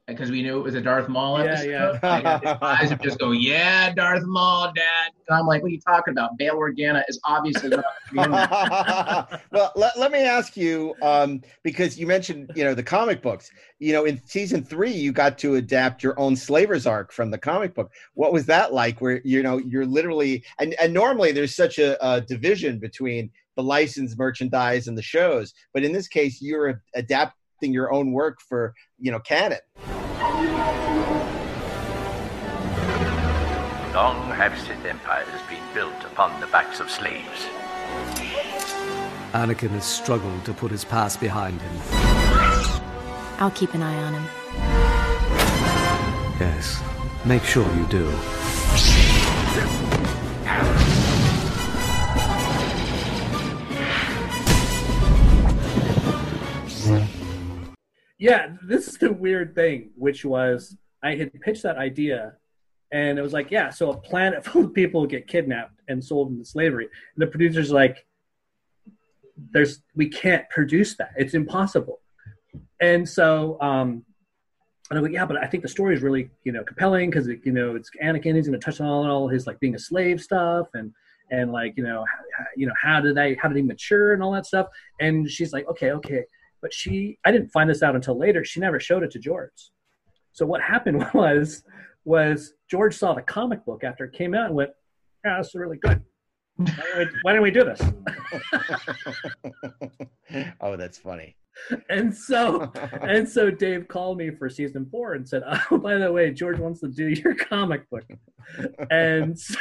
because we knew it was a Darth Maul episode. Yeah, yeah. his eyes would just go, "Yeah, Darth Maul, Dad." And I'm like, "What are you talking about? Bail Organa is obviously not." well, let, let me ask you, um, because you mentioned, you know, the comic books. You know, in season three, you got to adapt your own Slaver's arc from the comic book. What was that like? Where you know you're literally, and and normally there's such a, a division between the licensed merchandise and the shows, but in this case, you're adapting your own work for you know canon Long have Sith empires been built upon the backs of slaves. Anakin has struggled to put his past behind him. I'll keep an eye on him. Yes, make sure you do. Yeah, this is the weird thing, which was I had pitched that idea, and it was like, yeah, so a planet full of people get kidnapped and sold into slavery, and the producers like, there's we can't produce that; it's impossible. And so, um, and I'm like, yeah, but I think the story is really, you know, compelling because you know it's Anakin. He's going to touch on all his like being a slave stuff and and like you know, how, you know, how did I how did he mature and all that stuff. And she's like, okay, okay, but she I didn't find this out until later. She never showed it to George. So what happened was was George saw the comic book after it came out and went, yeah, this is really good. Why don't we, why don't we do this? oh, that's funny. And so, and so Dave called me for season four and said, "Oh, by the way, George wants to do your comic book," and so,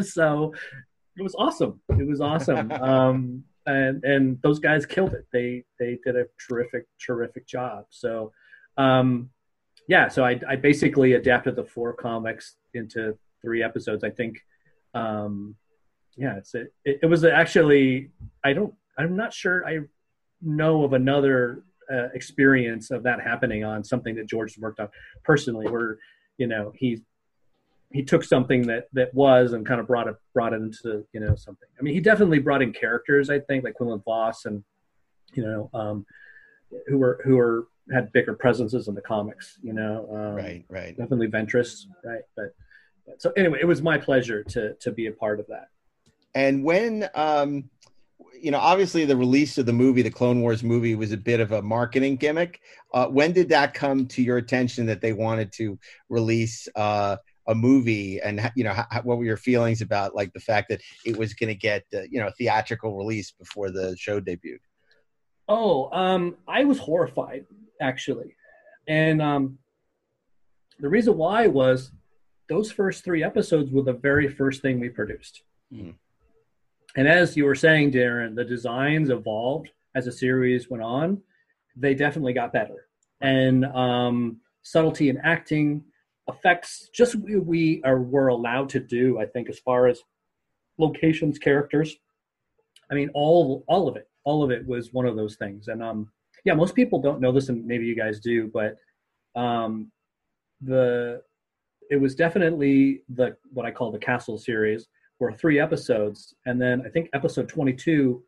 so it was awesome. It was awesome. Um, and and those guys killed it. They they did a terrific terrific job. So, um, yeah. So I I basically adapted the four comics into three episodes. I think. Um, yeah, it's it, it was actually I don't I'm not sure I know of another uh, experience of that happening on something that George worked on personally, where you know he he took something that that was and kind of brought it brought it into you know something. I mean, he definitely brought in characters. I think like Quinlan Vos and you know um, who were who were had bigger presences in the comics. You know, um, right, right. Definitely Ventress, right? But, but so anyway, it was my pleasure to to be a part of that. And when um, you know, obviously the release of the movie, the Clone Wars movie, was a bit of a marketing gimmick. Uh, when did that come to your attention that they wanted to release uh, a movie? And you know, how, what were your feelings about like the fact that it was going to get uh, you know theatrical release before the show debuted? Oh, um, I was horrified actually, and um, the reason why was those first three episodes were the very first thing we produced. Mm. And as you were saying, Daren, the designs evolved as the series went on. They definitely got better. And um, subtlety in acting, effects, just we, we are were allowed to do, I think, as far as locations, characters. I mean, all all of it, all of it was one of those things. And um, yeah, most people don't know this, and maybe you guys do, but um, the it was definitely the what I call the Castle series were three episodes, and then I think episode 22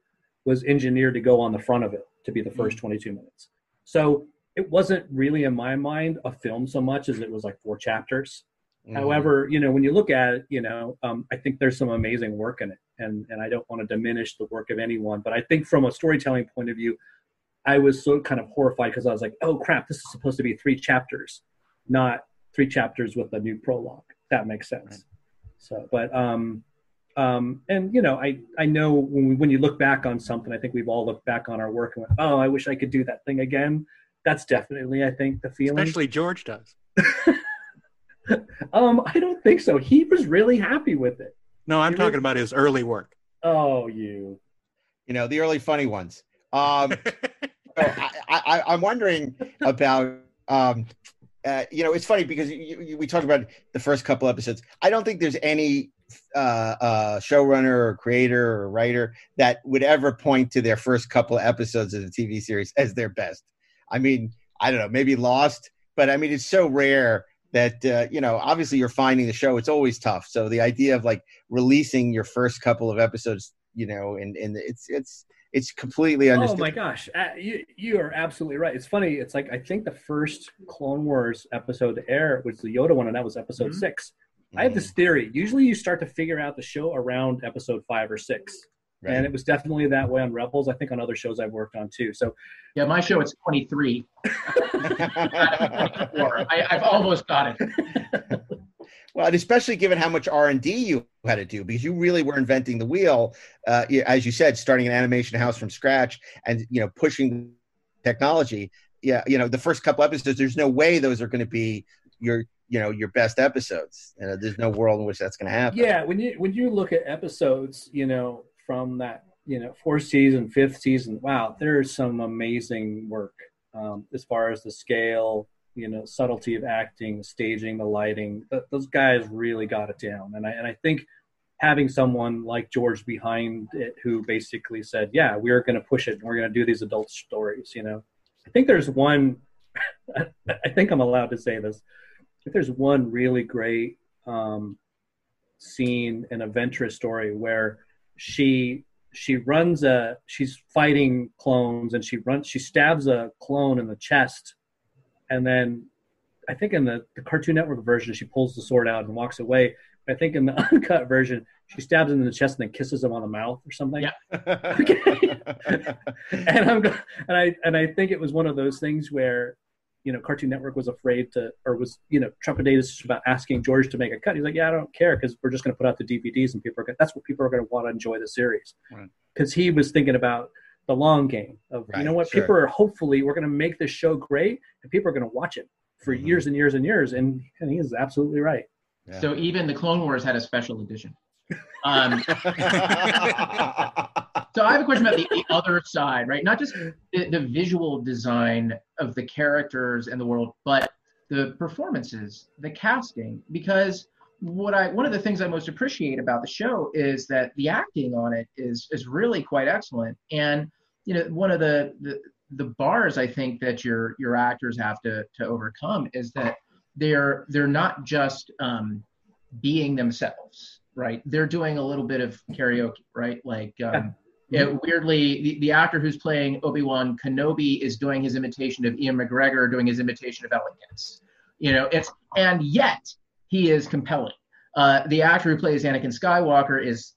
was engineered to go on the front of it to be the first mm. 22 minutes. So it wasn't really in my mind a film so much as it was like four chapters. Mm. However, you know, when you look at it, you know, um, I think there's some amazing work in it, and and I don't want to diminish the work of anyone, but I think from a storytelling point of view, I was so kind of horrified because I was like, oh crap, this is supposed to be three chapters, not three chapters with a new prologue. That makes sense. Right. So, but um, um, and you know, I I know when we, when you look back on something, I think we've all looked back on our work and went, "Oh, I wish I could do that thing again." That's definitely, I think, the feeling. Especially George does. um, I don't think so. He was really happy with it. No, I'm he talking was... about his early work. Oh, you. You know the early funny ones. Um, I, I, I'm wondering about um, uh, you know, it's funny because you, you, we talked about the first couple episodes. I don't think there's any uh, uh, showrunner or creator or writer that would ever point to their first couple episodes of the TV series as their best. I mean, I don't know, maybe Lost, but I mean, it's so rare that uh, you know. Obviously, you're finding the show; it's always tough. So the idea of like releasing your first couple of episodes, you know, and and it's it's it's completely understood. Oh my gosh, uh, you you are absolutely right. It's funny. It's like I think the first Clone Wars episode to air was the Yoda one, and that was episode mm-hmm. six. I have this mm. theory. Usually, you start to figure out the show around episode five or six, right. and it was definitely that way on Rebels. I think on other shows I've worked on too. So, yeah, my show it's twenty three. I, I've almost got it. Well, and especially given how much R and D you had to do, because you really were inventing the wheel, uh, as you said, starting an animation house from scratch, and you know pushing technology. Yeah, you know the first couple episodes, there's no way those are going to be your you know your best episodes. You know, there's no world in which that's going to happen. Yeah, when you when you look at episodes, you know, from that you know fourth season, fifth season, wow, there's some amazing work um, as far as the scale, you know, subtlety of acting, staging, the lighting. Th- those guys really got it down, and I and I think having someone like George behind it who basically said, "Yeah, we're going to push it, and we're going to do these adult stories," you know. I think there's one. I think I'm allowed to say this think there's one really great um, scene in a Ventress story where she she runs a she's fighting clones and she runs she stabs a clone in the chest and then I think in the, the Cartoon Network version she pulls the sword out and walks away. I think in the uncut version she stabs him in the chest and then kisses him on the mouth or something. Yeah. and I'm and I and I think it was one of those things where you know, Cartoon Network was afraid to, or was, you know, trepidatious about asking George to make a cut. He's like, yeah, I don't care because we're just going to put out the DVDs and people are going that's what people are going to want to enjoy the series. Because right. he was thinking about the long game of, right, you know what, sure. people are hopefully, we're going to make this show great and people are going to watch it for mm-hmm. years and years and years. And, and he is absolutely right. Yeah. So even the Clone Wars had a special edition. Um, so I have a question about the other side, right? Not just the, the, visual design of the characters and the world, but the performances, the casting. Because what I one of the things I most appreciate about the show is that the acting on it is is really quite excellent. And you know, one of the the, the bars I think that your your actors have to to overcome is that they're they're not just um, being themselves right? They're doing a little bit of karaoke, right? Like, um, yeah, weirdly, the, the actor who's playing Obi Wan Kenobi is doing his imitation of Ewan McGregor, doing his imitation of Alec Guinness. You know, it's and yet he is compelling. Uh, the actor who plays Anakin Skywalker is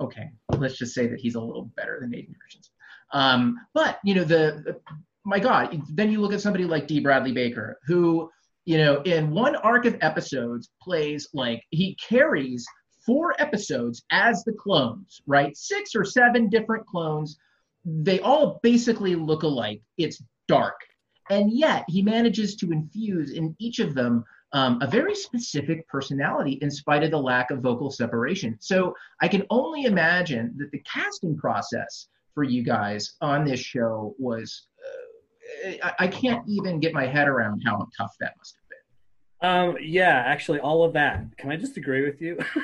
okay. Let's just say that he's a little better than Hayden Christensen. Um, but you know, the, the my God, then you look at somebody like D. Bradley Baker, who you know, in one arc of episodes plays like he carries four episodes as the clones, right? Six or seven different clones. They all basically look alike. It's dark. And yet he manages to infuse in each of them um, a very specific personality in spite of the lack of vocal separation. So I can only imagine that the casting process for you guys on this show was, uh, I, I can't even get my head around how tough that must have um, yeah, actually, all of that. Can I just agree with you?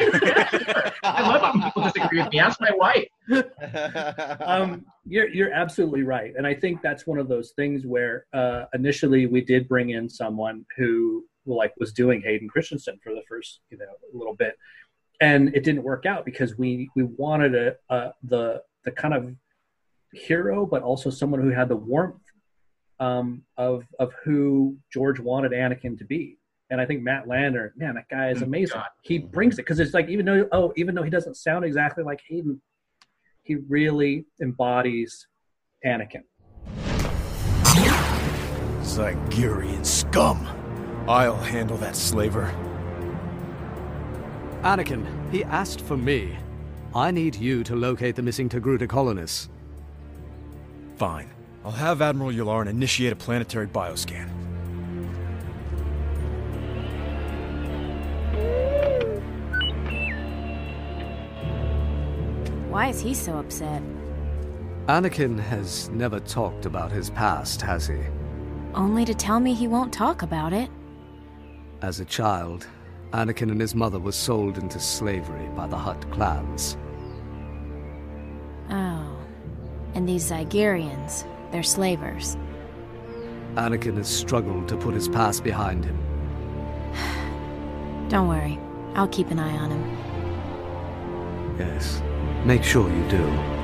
I love when people disagree with me. Ask my wife. um, you're you're absolutely right, and I think that's one of those things where uh, initially we did bring in someone who like was doing Hayden Christensen for the first you know little bit, and it didn't work out because we we wanted a, a the the kind of hero, but also someone who had the warmth um, of of who George wanted Anakin to be and I think Matt Lanter, man, that guy is mm, amazing. God. He brings it because it's like even though oh, even though he doesn't sound exactly like Hayden, he really embodies Anakin. Zygerian scum! I'll handle that slaver. Anakin, he asked for me. I need you to locate the missing Togruta colonists. Fine. I'll have Admiral Yularen initiate a planetary bioscan. Why is he so upset? Anakin has never talked about his past, has he? Only to tell me he won't talk about it. As a child, Anakin and his mother were sold into slavery by the Hutt clans. Oh. And these Zygerians, they're slavers. Anakin has struggled to put his past behind him. Don't worry. I'll keep an eye on him. Yes. Make sure you do.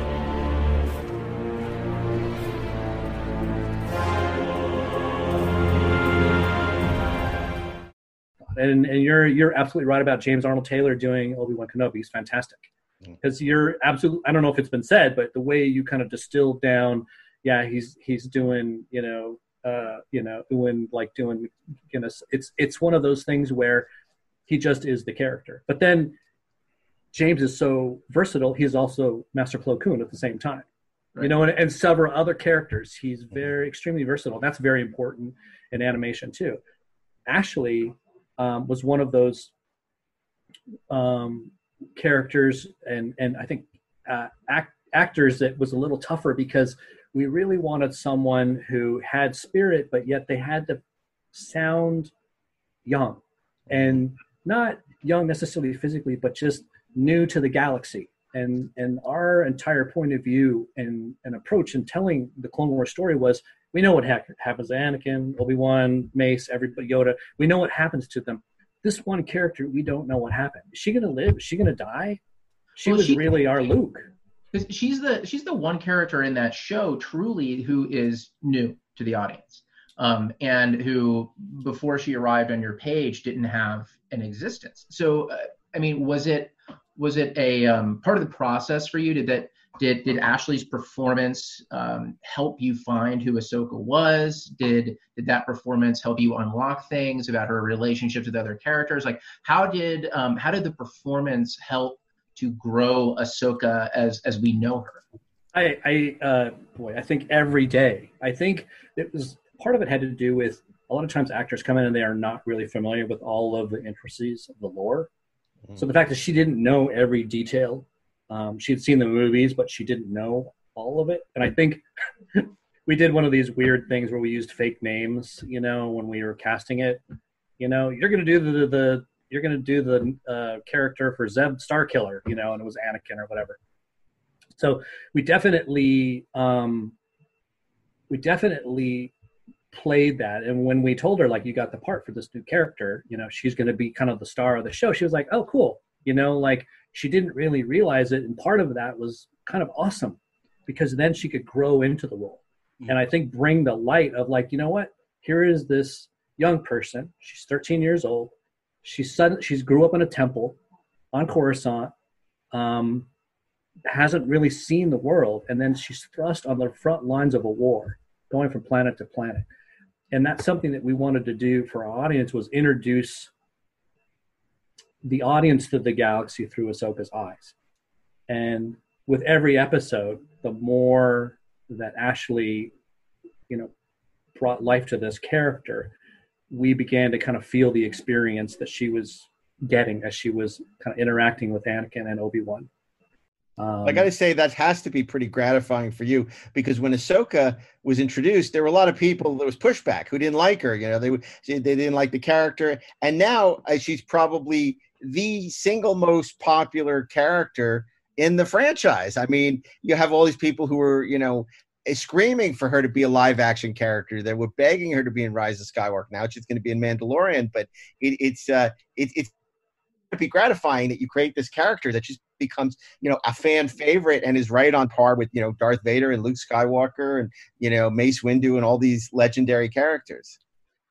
And, and you're you're absolutely right about James Arnold Taylor doing Obi Wan Kenobi. He's fantastic because mm. you're absolutely. I don't know if it's been said, but the way you kind of distilled down, yeah, he's he's doing you know uh, you know doing like doing you know it's it's one of those things where he just is the character. But then James is so versatile, he's also Master Plo Koon at the same time. Right. You know, and, and, several other characters. He's very extremely versatile. That's very important in animation too. Ashley um, was one of those um, characters and and I think uh, act, actors that was a little tougher because we really wanted someone who had spirit, but yet they had to sound young and not young necessarily physically, but just new to the galaxy. And and our entire point of view and, and approach in telling the Clone Wars story was we know what ha- happens to Anakin, Obi Wan, Mace, everybody, Yoda. We know what happens to them. This one character, we don't know what happened. Is she going to live? Is she going to die? She well, was she, really our Luke. She's the she's the one character in that show truly who is new to the audience, um, and who before she arrived on your page didn't have an existence. So, uh, I mean, was it was it a um, part of the process for you? Did that did did Ashley's performance um, help you find who Ahsoka was? Did did that performance help you unlock things about her relationships with other characters? Like how did um, how did the performance help to grow Ahsoka as as we know her? I, I uh, boy, I think every day. I think it was part of it had to do with a lot of times actors come in and they are not really familiar with all of the intricacies of the lore. Mm-hmm. So the fact that she didn't know every detail, um, she had seen the movies, but she didn't know all of it. And I think we did one of these weird things where we used fake names, you know, when we were casting it. You know, you're to do the, the you're going to do the uh, character for Zeb Starkiller, you know, and it was Anakin or whatever. So we definitely um, we definitely played that. And when we told her like you got the part for this new character you know she's going to be kind of the star of the show she was like oh cool. You know like she didn't really realize it and part of that was kind of awesome because then she could grow into the role. Mm-hmm. and i think bring the light of like you know what? Here is this young person. She's 13 years old. She's sudden she's grew up in a temple on coruscant um, hasn't really seen the world and then she's thrust on the front lines of a war going from planet to planet and that's something that we wanted to do for our audience was introduce the audience to the galaxy through Ahsoka's eyes. And with every episode, the more that Ashley, you know, brought life to this character, we began to kind of feel the experience that she was getting as she was kind of interacting with Anakin and Obi Wan. Um, I got to say that has to be pretty gratifying for you because when Ahsoka was introduced, there were a lot of people there was pushback who didn't like her. You know, they they didn't like the character, and now uh, she's probably the single most popular character in the franchise. I mean, you have all these people who are you know eh, screaming for her to be a live action character. They were begging her to be in Rise of Skywalker. Now she's going to be in Mandalorian, but it, it's uh, it, it's be gratifying that you create this character that just becomes you know a fan favorite and is right on par with you know Darth Vader and Luke Skywalker and you know Mace Windu and all these legendary characters.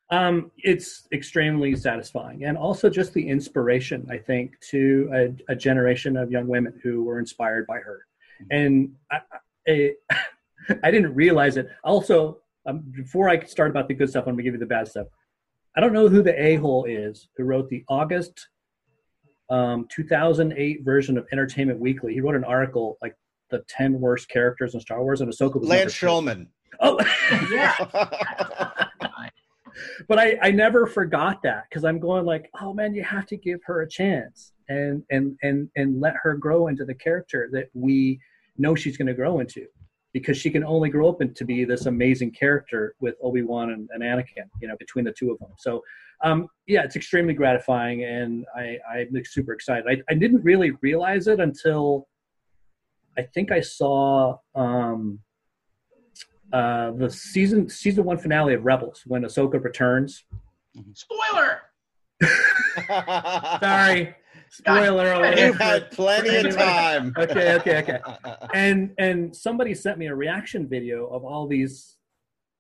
Um, it's extremely satisfying, and also just the inspiration I think to a, a generation of young women who were inspired by her. And I, I, I didn't realize it. Also, um, before I start about the good stuff, I'm gonna give you the bad stuff. I don't know who the a hole is who wrote the August um, 2008 version of Entertainment Weekly. He wrote an article like the 10 worst characters in Star Wars, and Ahsoka was Lance Shulman. Oh, yeah. but I, I never forgot that because I'm going like, oh man, you have to give her a chance and and and and let her grow into the character that we know she's going to grow into because she can only grow up into be this amazing character with Obi Wan and, and Anakin, you know, between the two of them. So um, yeah, it's extremely gratifying, and I, I'm super excited. I, I didn't really realize it until I think I saw um, uh, the season season one finale of Rebels when Ahsoka returns. Spoiler. Sorry. Spoiler alert. You've had plenty of time. okay, okay, okay. And and somebody sent me a reaction video of all these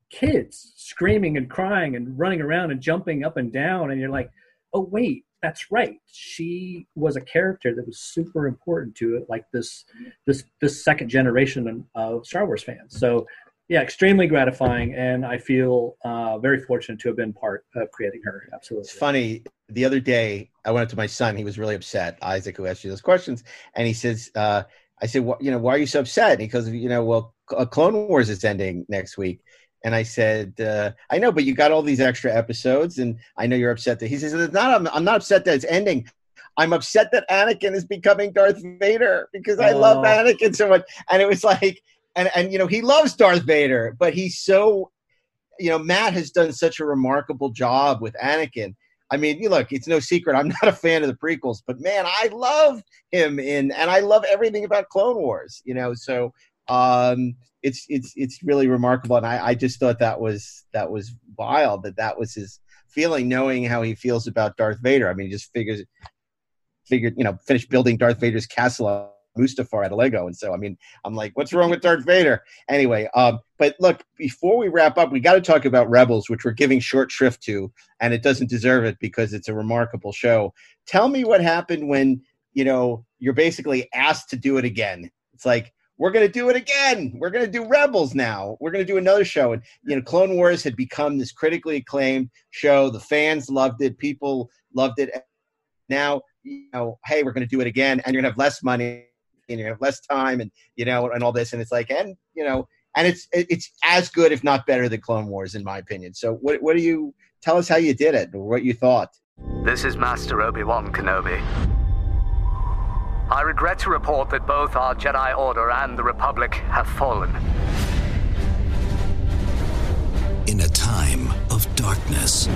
kids screaming and crying and running around and jumping up and down and you're like oh wait that's right she was a character that was super important to it like this this this second generation of star wars fans so yeah extremely gratifying and i feel uh, very fortunate to have been part of creating her absolutely it's funny the other day i went up to my son he was really upset isaac who asked you those questions and he says uh, i said well, you know why are you so upset because you know well clone wars is ending next week And I said, uh, I know, but you got all these extra episodes, and I know you're upset that he says it's not. I'm, I'm not upset that it's ending. I'm upset that Anakin is becoming Darth Vader because I love Oh. Anakin so much. And it was like, and and you know, he loves Darth Vader, but he's so, you know, Matt has done such a remarkable job with Anakin. I mean, you look, it's no secret. I'm not a fan of the prequels, but man, I love him in, and I love everything about Clone Wars. You know, so um, it's it's it's really remarkable, and I, I just thought that was that was wild that that was his feeling, knowing how he feels about Darth Vader. I mean, he just figures figured, you know, finished building Darth Vader's castle Mustafar at Lego. And so, I mean, I'm like, what's wrong with Darth Vader? Anyway, um, but look, before we wrap up, we got to talk about Rebels, which we're giving short shrift to, and it doesn't deserve it because it's a remarkable show. Tell me what happened when, you know, you're basically asked to do it again. It's like, we're going to do it again. We're going to do Rebels now. We're going to do another show. And, you know, Clone Wars had become this critically acclaimed show. The fans loved it. People loved it. Now, you know, hey, we're going to do it again, and you're going to have less money, and you're going to have less time, and you know, and all this, and it's like, and you know, and it's it's as good, if not better, than Clone Wars, in my opinion. So, what what do you tell us how you did it, or what you thought? This is Master Obi-Wan Kenobi. I regret to report that both our Jedi Order and the Republic have fallen. In a time of darkness,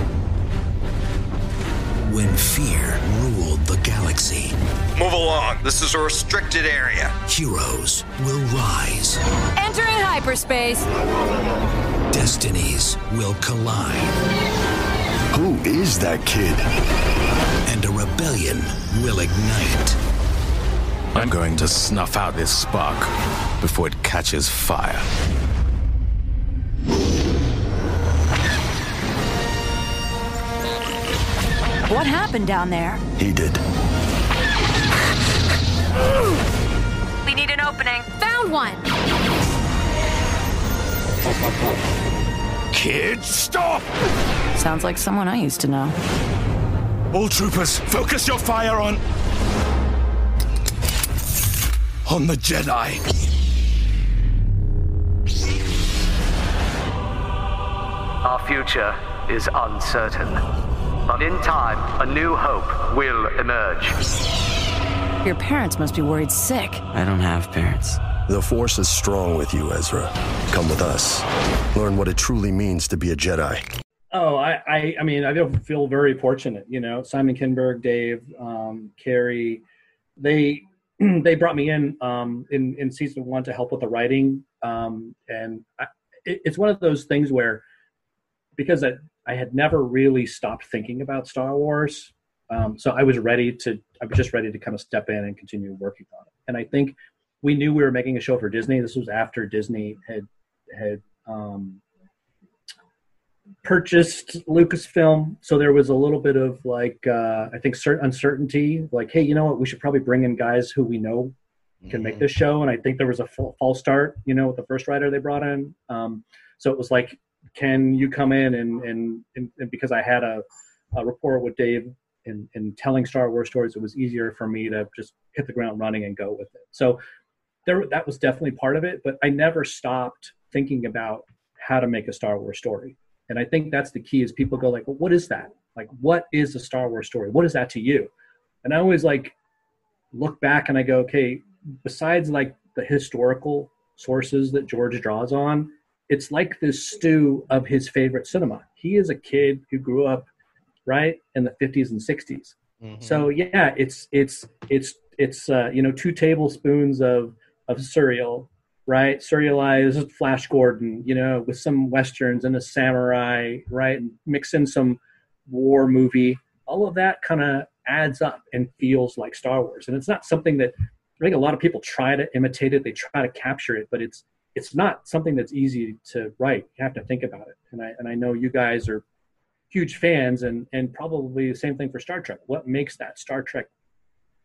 when fear ruled the galaxy, Move along. This is a restricted area. heroes will rise, Entering hyperspace. destinies will collide, Who is that kid? and a rebellion will ignite. I'm going to snuff out this spark before it catches fire. What happened down there? He did. We need an opening. Found one. Kid, stop! Sounds like someone I used to know. All troopers, focus your fire on. on the Jedi. Our future is uncertain. But in time, a new hope will emerge. Your parents must be worried sick. I don't have parents. The Force is strong with you, Ezra. Come with us. Learn what it truly means to be a Jedi. Oh, I, I, I mean, I feel- feel very fortunate. You know, Simon Kinberg, Dave, um, Carrie, they they brought me in um, in in season one to help with the writing, um, and I, it, it's one of those things where because I I had never really stopped thinking about Star Wars, um, so I was ready to I was just ready to kind of step in and continue working on it. And I think we knew we were making a show for Disney. This was after Disney had had um, purchased Lucasfilm, so there was a little bit of like uh, I think certain uncertainty. Like, hey, you know what? We should probably bring in guys who we know can make this show. And I think there was a false start, you know, with the first writer they brought in. Um, so it was like, can you come in and and, and, and because I had a, a rapport with Dave in, in telling Star Wars stories, it was easier for me to just hit the ground running and go with it. So there that was definitely part of it, but I never stopped thinking about how to make a Star Wars story. And I think that's the key is people go like, well, what is that? Like, what is a Star Wars story? What is that to you? And I always like look back and I go, okay, besides like the historical sources that George draws on, it's like this stew of his favorite cinema. He is a kid who grew up right in the 50s and 60s. So yeah, it's it's it's it's uh, you know two tablespoons of of cereal, right? Serialized Flash Gordon, you know, with some westerns and a samurai, right? And mix in some war movie. All of that kind of adds up and feels like Star Wars. And it's not something that I think a lot of people try to imitate it. They try to capture it, but it's it's not something that's easy to write. You have to think about it. And I and I know you guys are huge fans and and probably the same thing for Star Trek. What makes that Star Trek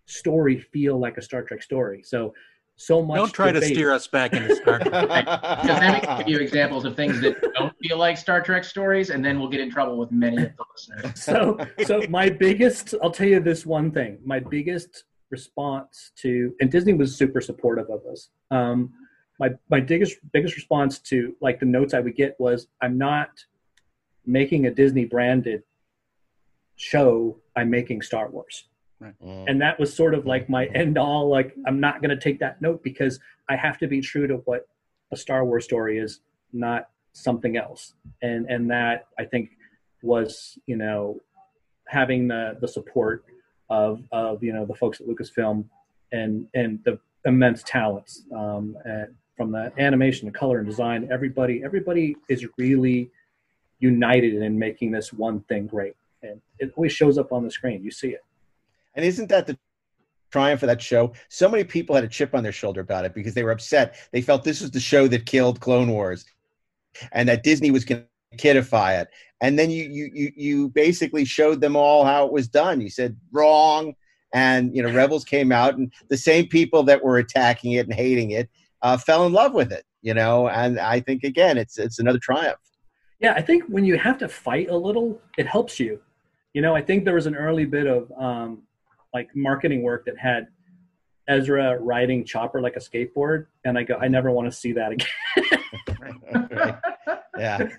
story feel like a Star Trek story? So so much Don't try to steer us back into Star Trek. Because let me give you examples of things that don't feel like Star Trek stories, and then we'll get in trouble with many of the listeners. so so my biggest i'll tell you this one thing my biggest response to and disney was super supportive of us um, my my biggest biggest response to like the notes I would get was I'm not making a Disney branded show. I'm making Star Wars. Right. And that was sort of like my end all. Like I'm not going to take that note because I have to be true to what a Star Wars story is, not something else. And and that I think was you know having the the support of of you know the folks at Lucasfilm and and the immense talents um, and from the animation, the color and design. Everybody everybody is really united in making this one thing great, and it always shows up on the screen. You see it. And isn't that the triumph of that show? So many people had a chip on their shoulder about it because they were upset. They felt this was the show that killed Clone Wars, and that Disney was going to kidify it. And then you you you you basically showed them all how it was done. You said wrong, and you know Rebels came out, and the same people that were attacking it and hating it uh, fell in love with it. You know, and I think again, it's it's another triumph. Yeah, I think when you have to fight a little, it helps you. You know, I think there was an early bit of um, like marketing work that had Ezra riding Chopper like a skateboard, and I go, I never want to see that again. right. Yeah.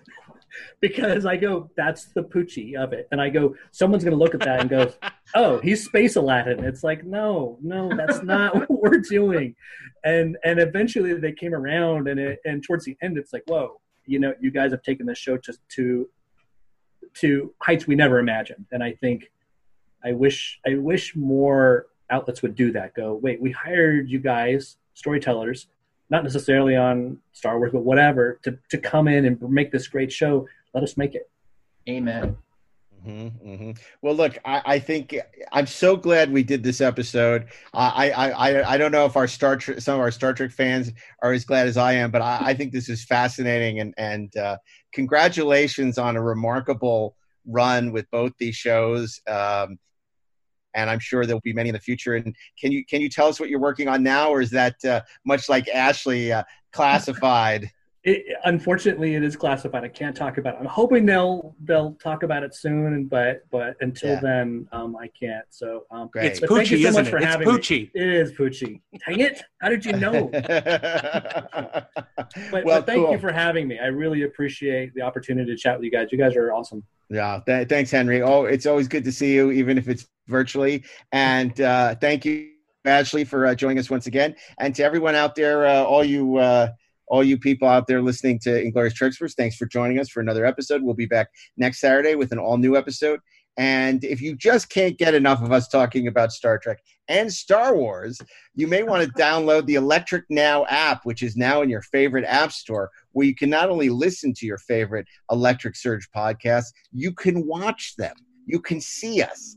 because I go, that's the Poochie of it, and I go, someone's gonna look at that and go, oh, he's Space Aladdin. It's like, no, no, that's not what we're doing, and and eventually they came around, and it and towards the end, it's like, whoa, you know, you guys have taken this show to to to heights we never imagined, and I think I wish I wish more outlets would do that. Go, wait, we hired you guys, storytellers, not necessarily on Star Wars, but whatever, to to come in and make this great show. Let us make it. Amen. Mm-hmm, mm-hmm. Well, look, I, I, think I'm so glad we did this episode. I, I, I, I don't know if our Star Trek, some of our Star Trek fans are as glad as I am, but I, I think this is fascinating and and uh, congratulations on a remarkable run with both these shows. Um, and I'm sure there'll be many in the future. And can you can you tell us what you're working on now, or is that uh, much like Ashley uh, classified? It, unfortunately, it is classified. I can't talk about it. I'm hoping they'll they'll talk about it soon, but but until Yeah. then, um, I can't. So um, Great. It's but thank you so much it? for It's having Poochie. me. It is Poochie. Dang it! How did you know? But, Well, but thank cool. you for having me. I really appreciate the opportunity to chat with you guys. You guys are awesome. Yeah, th- thanks, Henry. Oh, it's always good to see you, even if it's virtually. And uh, thank you, Ashley, for uh, joining us once again. And to everyone out there, uh, all you uh, all you people out there listening to Inglorious Treksperts, thanks for joining us for another episode. We'll be back next Saturday with an all new episode. And if you just can't get enough of us talking about Star Trek and Star Wars, you may want to download the Electric Now app, which is now in your favorite app store, where you can not only listen to your favorite Electric Surge podcasts, you can watch them. You can see us.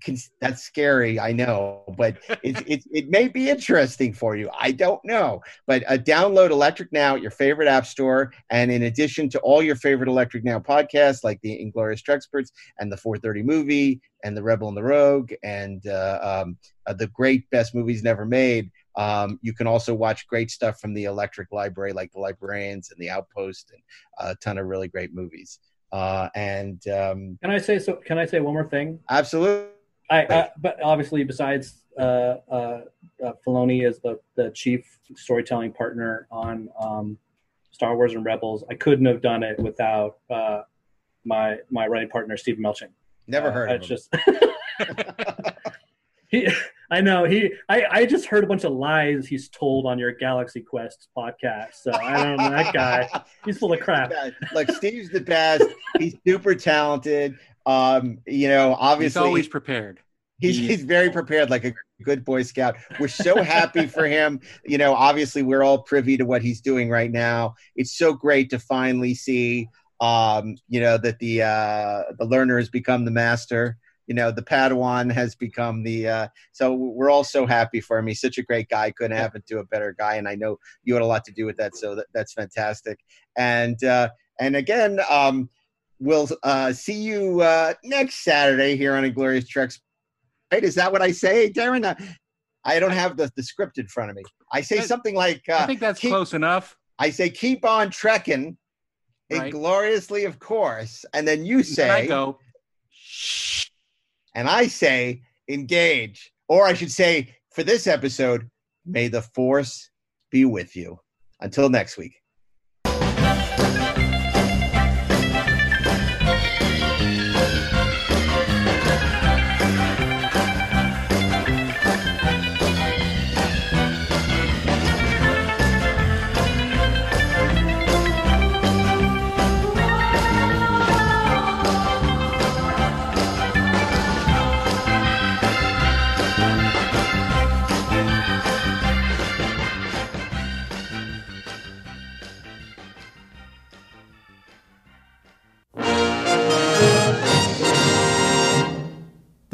Can, that's scary, I know, but it, it, it may be interesting for you. I don't know. But uh, download Electric Now at your favorite app store. And in addition to all your favorite Electric Now podcasts, like the Inglorious Treksperts and the 430 movie and the Rebel and the Rogue and uh, um, uh, the great best movies never made, um, you can also watch great stuff from the Electric Library, like The Librarians and The Outpost, and a ton of really great movies. Uh, and um, Can I say so? Can I say one more thing? absolutely, I, uh, but obviously, besides uh, uh, uh, Filoni as the, the chief storytelling partner on um, Star Wars and Rebels, I couldn't have done it without uh, my my writing partner Steve Melching. never heard Uh, of it's just he. I know he. I, I just heard a bunch of lies he's told on your Galaxy Quest podcast. So I don't know that guy. He's full of crap. like Steve's the best. He's super talented. Um, you know, obviously He's obviously always prepared. He's he's very prepared, like a good Boy Scout. We're so happy for him. You know, obviously we're all privy to what he's doing right now. It's so great to finally see, um, you know, that the uh, the learner has become the master. You know, the Padawan has become the. Uh, so we're all so happy for him. He's such a great guy. Couldn't happen to a better guy, and I know you had a lot to do with that. So that, that's fantastic. And uh, and again, um, we'll uh, see you uh, next Saturday here on Inglorious Treks right? Is that what I say, Daren? Uh, I don't have the, the script in front of me. I say something like, uh, I think that's keep- close enough. I say, keep on trekking, Right. ingloriously, of course. And then you And say, I go, and I say, engage. Or I should say, for this episode, may the force be with you. Until next week.